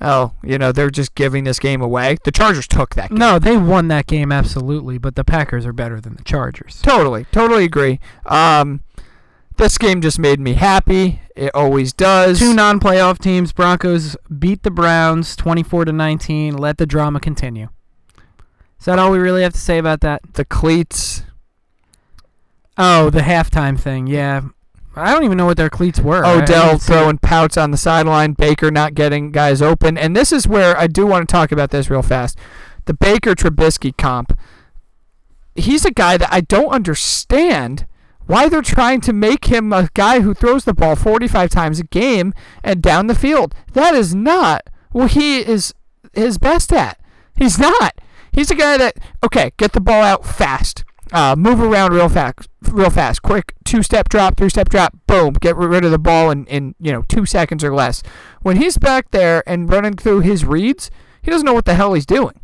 "Oh, you know, they're just giving this game away." The Chargers took that. Game. No, they won that game absolutely, but the Packers are better than the Chargers. Totally, totally agree. Um, this game just made me happy. It always does. Two non-playoff teams. Broncos beat the Browns 24 to 19. Let the drama continue. Is that all we really have to say about that? The cleats. Oh, the halftime thing. Yeah. I don't even know what their cleats were. Odell didn't see it. throwing pouts on the sideline, Baker not getting guys open. And this is where I do want to talk about this real fast. The Baker Trubisky comp. He's a guy that I don't understand why they're trying to make him a guy who throws the ball 45 times a game and down the field. That is not what he is his best at. He's not. He's a guy that okay, get the ball out fast. Uh, move around real fast, real fast, quick two step drop, three step drop, boom, get rid of the ball in, in you know two seconds or less. When he's back there and running through his reads, he doesn't know what the hell he's doing.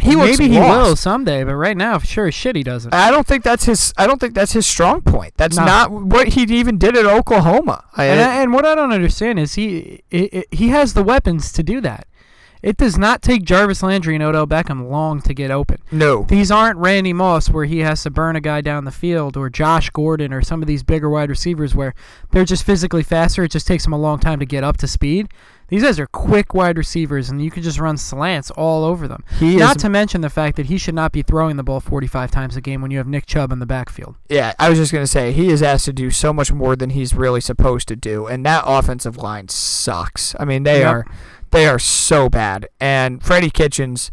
He Maybe he lost. will someday, but right now, sure as shit, he doesn't. I don't think that's his. I don't think that's his strong point. That's No. not what he even did at Oklahoma. I, And, I, and what I don't understand is he he has the weapons to do that. It does not take Jarvis Landry and Odell Beckham long to get open. no. These aren't Randy Moss where he has to burn a guy down the field or Josh Gordon or some of these bigger wide receivers where they're just physically faster. It just takes them a long time to get up to speed. These guys are quick wide receivers and you can just run slants all over them. He Not is. to mention the fact that he should not be throwing the ball 45 times a game when you have Nick Chubb in the backfield. Yeah, I was just gonna say he is asked to do so much more than he's really supposed to do, and that offensive line sucks. I mean, they Yep. are they are so bad. And Freddie Kitchens,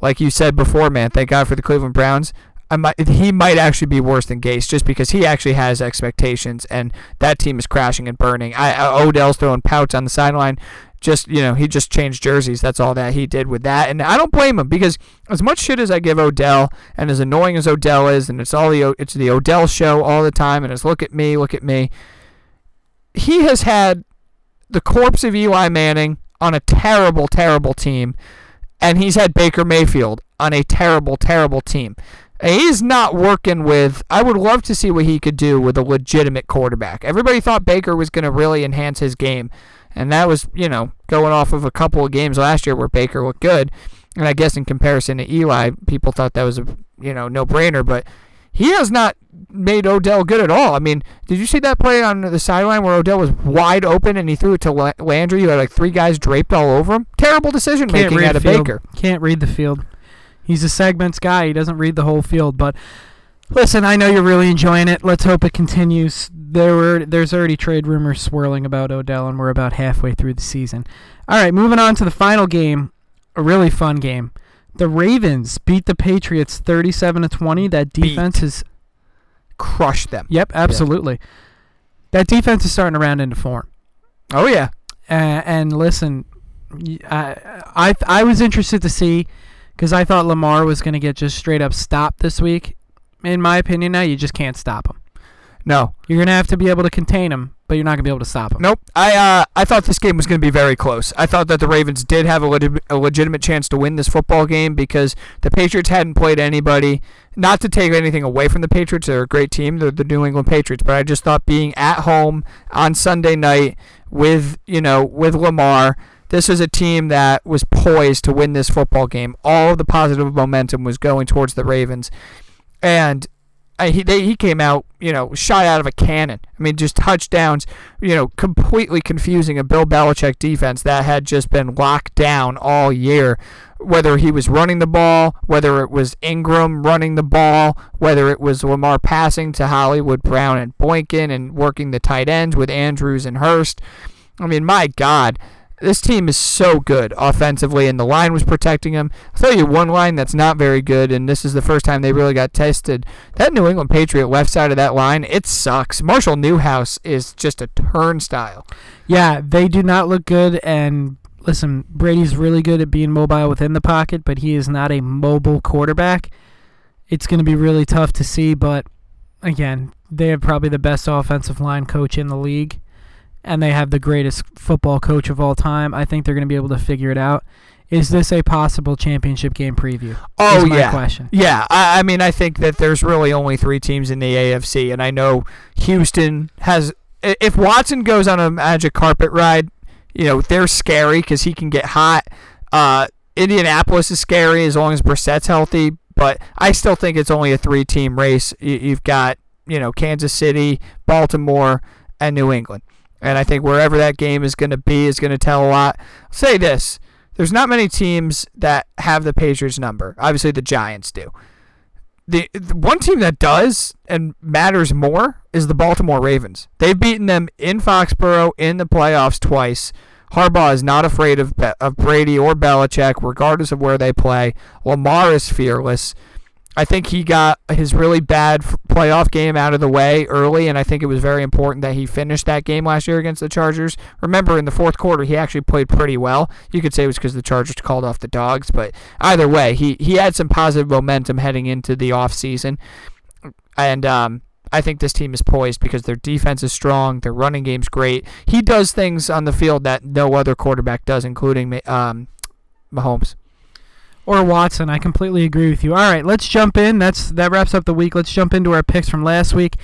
like you said before, man, thank God for the Cleveland Browns. I might, he might actually be worse than Gase just because he actually has expectations, and that team is crashing and burning. I, I Odell's throwing pouts on the sideline. Just you know, he just changed jerseys. That's all that he did with that, and I don't blame him because as much shit as I give Odell, and as annoying as Odell is, and it's all the it's the Odell show all the time, and it's look at me, look at me. He has had the corpse of Eli Manning on a terrible, terrible team, and he's had Baker Mayfield on a terrible, terrible team. He's not working with. I would love to see what he could do with a legitimate quarterback. Everybody thought Baker was going to really enhance his game, and that was, you know, going off of a couple of games last year where Baker looked good. And I guess in comparison to Eli, people thought that was a, you know, no-brainer. But he has not made Odell good at all. I mean, did you see that play on the sideline where Odell was wide open and he threw it to Landry? You had like three guys draped all over him. Terrible decision Can't making out of field. Baker. Can't read the field. He's a segments guy. He doesn't read the whole field. But listen, I know you're really enjoying it. Let's hope it continues. There were there's already trade rumors swirling about Odell, and we're about halfway through the season. All right, moving on to the final game, a really fun game. The Ravens beat the Patriots 37 to 20. That Beat. defense is Crushed them. yep, absolutely. That defense is starting to round into form. Oh yeah. Uh, and listen, I I was interested to see because I thought Lamar was going to get just straight up stopped this week. In my opinion, now you just can't stop him. No. You're going to have to be able to contain him, but you're not going to be able to stop him. Nope. I uh, I thought this game was going to be very close. I thought that the Ravens did have a, legit- a legitimate chance to win this football game because the Patriots hadn't played anybody. Not to take anything away from the Patriots, they're a great team. They're the New England Patriots, but I just thought being at home on Sunday night with you know with Lamar, this is a team that was poised to win this football game. All of the positive momentum was going towards the Ravens, and I, he they, he came out, you know, shot out of a cannon. I mean, just touchdowns, you know, completely confusing a Bill Belichick defense that had just been locked down all year. Whether he was running the ball, whether it was Ingram running the ball, whether it was Lamar passing to Hollywood Brown and Boykin and working the tight ends with Andrews and Hurst. I mean, my God, this team is so good offensively, and the line was protecting them. I'll tell you one line that's not very good, and this is the first time they really got tested. That New England Patriot left side of that line, it sucks. Marshall Newhouse is just a turnstile. Yeah, they do not look good. And listen, Brady's really good at being mobile within the pocket, but he is not a mobile quarterback. It's going to be really tough to see, but again, they have probably the best offensive line coach in the league, and they have the greatest football coach of all time. I think they're going to be able to figure it out. Is this a possible championship game preview? Oh yeah, question. yeah. I, I mean, I think that there's really only three teams in the AFC, and I know Houston has. If Watson goes on a magic carpet ride, you know they're scary because he can get hot. Uh, Indianapolis is scary as long as Brissett's healthy, but I still think it's only a three-team race. You, you've got you know Kansas City, Baltimore, and New England, and I think wherever that game is going to be is going to tell a lot. I'll say this: there's not many teams that have the Patriots number. Obviously, the Giants do. The, the one team that does and matters more is the Baltimore Ravens. They've beaten them in Foxborough in the playoffs twice. Harbaugh is not afraid of of Brady or Belichick, regardless of where they play. Lamar is fearless. I think he got his really bad playoff game out of the way early, and I think it was very important that he finished that game last year against the Chargers. Remember, in the fourth quarter, he actually played pretty well. You could say it was because the Chargers called off the dogs, but either way, he, he had some positive momentum heading into the offseason. And um, I think this team is poised because their defense is strong, their running game's great. He does things on the field that no other quarterback does, including um, Mahomes or Watson. I completely agree with you. All right, let's jump in. That's that wraps up the week. Let's jump into our picks from last week.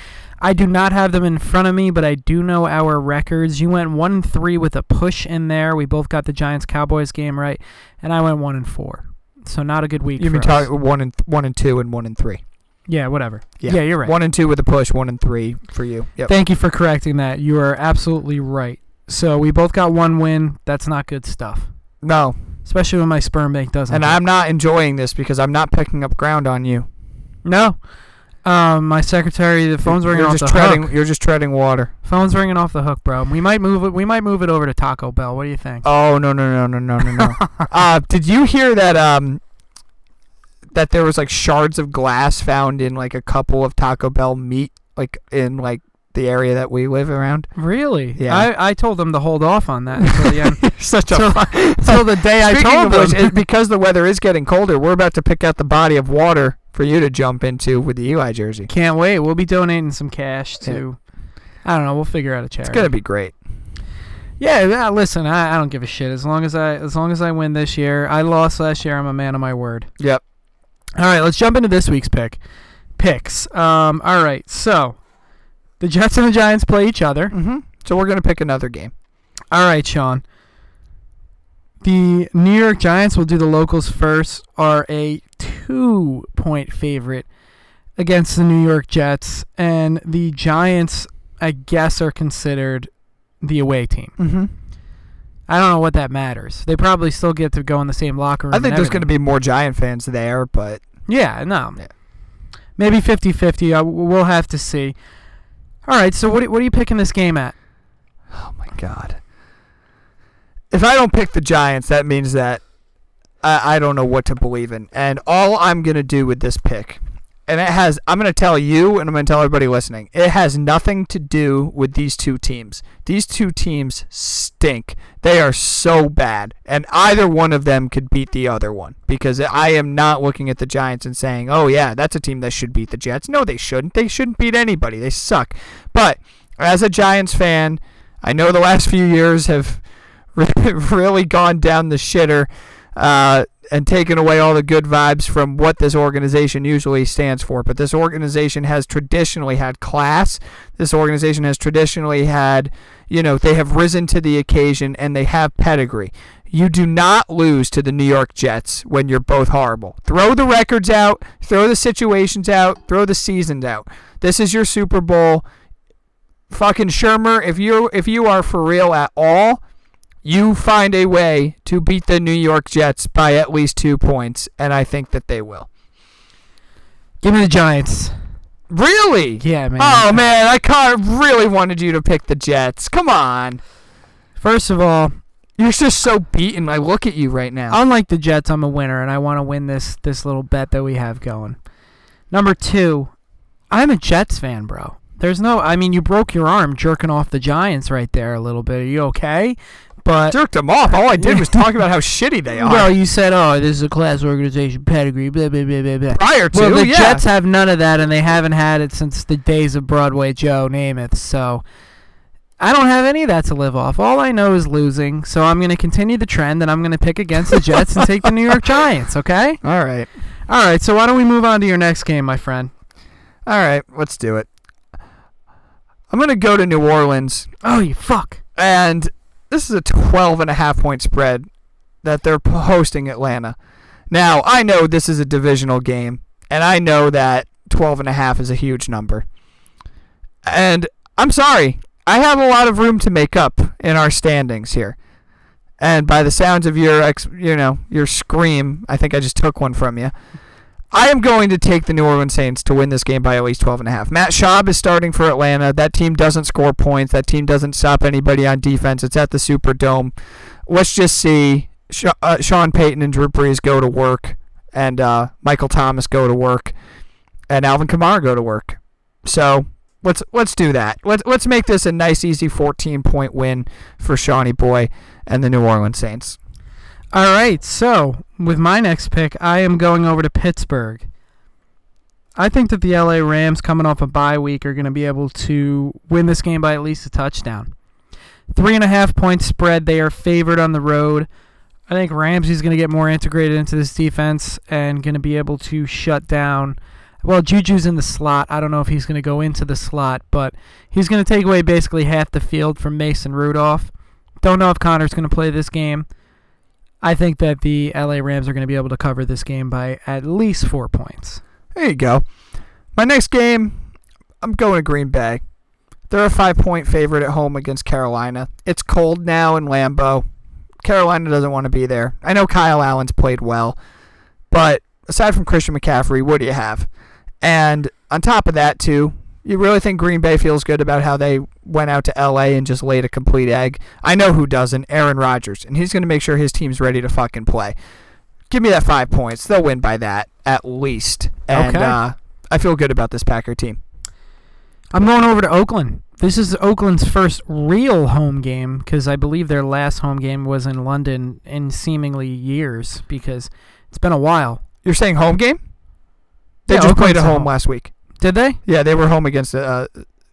I do not have them in front of me, but I do know our records. You went one and three with a push in there. We both got the Giants Cowboys game right, and I went one and four. So not a good week. You mean talk one and one and two and one and three? Yeah, whatever. Yeah. yeah, you're right. One and two with a push, one and three for you. Yep. Thank you for correcting that. You are absolutely right. So we both got one win. That's not good stuff. No, especially when my sperm bank doesn't. And I'm not enjoying this because I'm not picking up ground on you. No. Um, my secretary, the phone's ringing you're off just the treading, hook. You're just treading water. Phone's ringing off the hook, bro. We might move it. We might move it over to Taco Bell. What do you think? Oh no no no no no no no. uh, did you hear that? Um, that there was like shards of glass found in like a couple of Taco Bell meat, like in like the area that we live around. Really? Yeah. I, I told them to hold off on that until the end. Such a until the day I told them. Which, because the weather is getting colder, we're about to pick out the body of water for you to jump into with the Eli jersey. Can't wait. We'll be donating some cash to. Yeah. I don't know. We'll figure out a charity. It's gonna be great. Yeah, listen, I, I don't give a shit as long as I as long as I win this year. I lost last year. I'm a man of my word. Yep. All right, let's jump into this week's pick. Picks. Um. All right, so the Jets and the Giants play each other. Mm-hmm. So we're going to pick another game. All right, Sean. The New York Giants will do the locals first, are a two point favorite against the New York Jets. And the Giants, I guess, are considered the away team. Mm-hmm. I don't know what that matters. They probably still get to go in the same locker room. I think there's going to be more Giant fans there, but. Yeah, no. Yeah. Maybe 50 50. Uh, we'll have to see. All right, so what, what are you picking this game at? Oh my god. If I don't pick the Giants, that means that I, I don't know what to believe in. And all I'm to do with this pick, and it has, I'm going to tell you and I'm going to tell everybody listening, it has nothing to do with these two teams. These two teams stink. They are so bad. And either one of them could beat the other one. Because I am not looking at the Giants and saying, oh, yeah, that's a team that should beat the Jets. No, they shouldn't. They shouldn't beat anybody. They suck. But as a Giants fan, I know the last few years have really gone down the shitter uh, and taken away all the good vibes from what this organization usually stands for. But this organization has traditionally had class. This organization has traditionally had, you know, they have risen to the occasion and they have pedigree. You do not lose to the New York Jets when you're both horrible. Throw the records out, throw the situations out, throw the seasons out. This is your Super Bowl fucking Shurmur, if you if you are for real at all, you find a way to beat the New York Jets by at least two points, and I think that they will. Give me the Giants. Really? Yeah, man. Oh man, I kind of really wanted you to pick the Jets. Come on. First of all, you're just so beaten. I look at you right now. Unlike the Jets, I'm a winner, and I want to win this this little bet that we have going. Number two, I'm a Jets fan, bro. There's no. I mean, you broke your arm jerking off the Giants right there a little bit. Are you okay? But jerked them off. All I did was talk about how shitty they are. Well, you said, "Oh, this is a class organization pedigree." Blah blah blah blah blah. Prior to, well, the yeah. Jets have none of that, and they haven't had it since the days of Broadway Joe Namath. So, I don't have any of that to live off. All I know is losing. So I'm going to continue the trend, and I'm going to pick against the Jets and take the New York Giants. Okay. All right. All right. So why don't we move on to your next game, my friend? All right. Let's do it. I'm going to go to New Orleans. Oh, you fuck. And this is a 12 and a half point spread that they're hosting Atlanta. Now, I know this is a divisional game, and I know that 12 and a half is a huge number. And I'm sorry, I have a lot of room to make up in our standings here. And by the sounds of your ex, you know, your scream, I think I just took one from you. I am going to take the New Orleans Saints to win this game by at least 12 and a half. Matt Schaub is starting for Atlanta. That team doesn't score points. That team doesn't stop anybody on defense. It's at the Superdome. Let's just see uh, Sean Payton and Drew Brees go to work, and uh, Michael Thomas go to work, and Alvin Kamara go to work. So let's let's do that. Let's let's make this a nice, easy 14 point win for Shawnee Boy and the New Orleans Saints. All right, so with my next pick, I am going over to Pittsburgh. I think that the LA Rams, coming off a bye week, are going to be able to win this game by at least a touchdown. Three and a half point spread. They are favored on the road. I think Ramsey's going to get more integrated into this defense and going to be able to shut down. Well, Juju's in the slot. I don't know if he's going to go into the slot, but he's going to take away basically half the field from Mason Rudolph. Don't know if Connor's going to play this game. I think that the LA Rams are going to be able to cover this game by at least four points. There you go. My next game, I'm going to Green Bay. They're a five point favorite at home against Carolina. It's cold now in Lambeau. Carolina doesn't want to be there. I know Kyle Allen's played well, but aside from Christian McCaffrey, what do you have? And on top of that, too, you really think Green Bay feels good about how they went out to LA and just laid a complete egg? I know who doesn't. Aaron Rodgers. And he's going to make sure his team's ready to fucking play. Give me that five points. They'll win by that, at least. And Okay. uh, I feel good about this Packer team. I'm going over to Oakland. This is Oakland's first real home game because I believe their last home game was in London in seemingly years because it's been a while. You're saying home game? They Yeah, just played Oakland's at at home home. last week. Did they? Yeah, they were home against. Uh,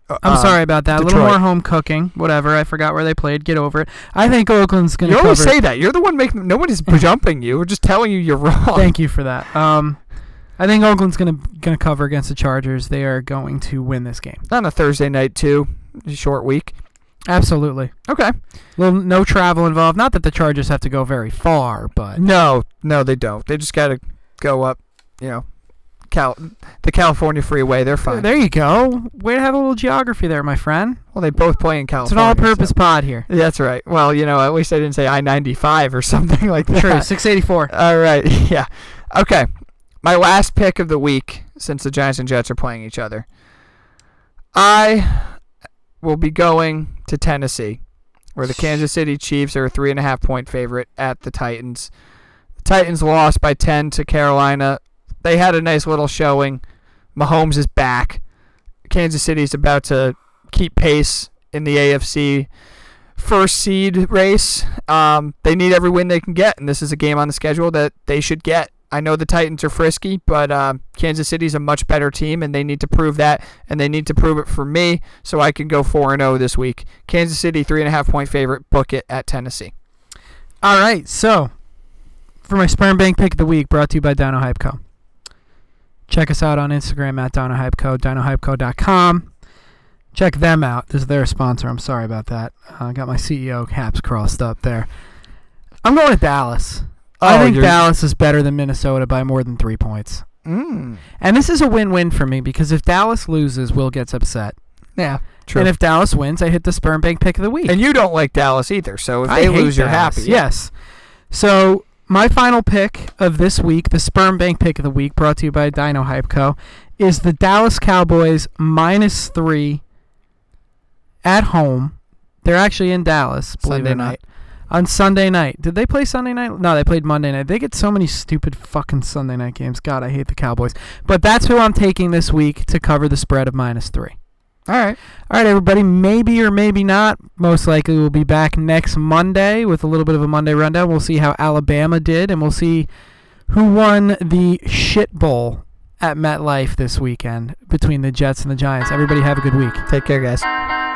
uh, I'm uh, sorry about that. A little more home cooking. Whatever. I forgot where they played. Get over it. I think Oakland's going to. You always cover. say that. You're the one making. Nobody's jumping you. We're just telling you you're wrong. Thank you for that. Um, I think Oakland's going to going to cover against the Chargers. They are going to win this game. On a Thursday night too. Short week. Absolutely. Okay. Little no travel involved. Not that the Chargers have to go very far, but No, no, they don't. They just got to go up. You know, Cal, the California Freeway. They're fine. there you go. Way to have a little geography there, my friend. well, they both play in California. It's an all-purpose so- pod here. Yeah, That's right. Well, you know, at least I didn't say I-95 or something like that. True. 684. All right. Yeah. Okay. My last pick of the week, since the Giants and Jets are playing each other, I will be going to Tennessee, where the Kansas City Chiefs are a three and a half point favorite at the Titans. The Titans lost by 10 to Carolina. They had a nice little showing. Mahomes is back. Kansas City's about to keep pace in the AFC first seed race. Um, they need every win they can get, and this is a game on the schedule that they should get. I know the Titans are frisky, but um, Kansas City's a much better team, and they need to prove that, and they need to prove it for me, so I can go four and zero this week. Kansas City three and a half point favorite. Book it at Tennessee. All right. So, for my sperm bank pick of the week, brought to you by Dino Hype Co. Check us out on Instagram at DinoHypeCo, Hype Co. DinoHypeCo.com. Check them out. This is their sponsor. I'm sorry about that. I got my CEO caps crossed up there. I'm going to Dallas. I Oh, think Dallas is better than Minnesota by more than three points. Mm. And this is a win-win for me because if Dallas loses, Will gets upset. Yeah, true. And if Dallas wins, I hit the sperm bank pick of the week. and you don't like Dallas either, so if I they lose, you're happy. Yes. So my final pick of this week, the sperm bank pick of the week, brought to you by Dino Hype Co., is the Dallas Cowboys minus three at home. They're actually in Dallas. Believe Sunday it or not. night. On Sunday night. Did they play Sunday night? No, they played Monday night. They get so many stupid fucking Sunday night games. God, I hate the Cowboys. But that's who I'm taking this week to cover the spread of minus three. All right. All right, everybody. Maybe or maybe not. Most likely, we'll be back next Monday with a little bit of a Monday rundown. We'll see how Alabama did, and we'll see who won the shit bowl at MetLife this weekend between the Jets and the Giants. Everybody, have a good week. Take care, guys.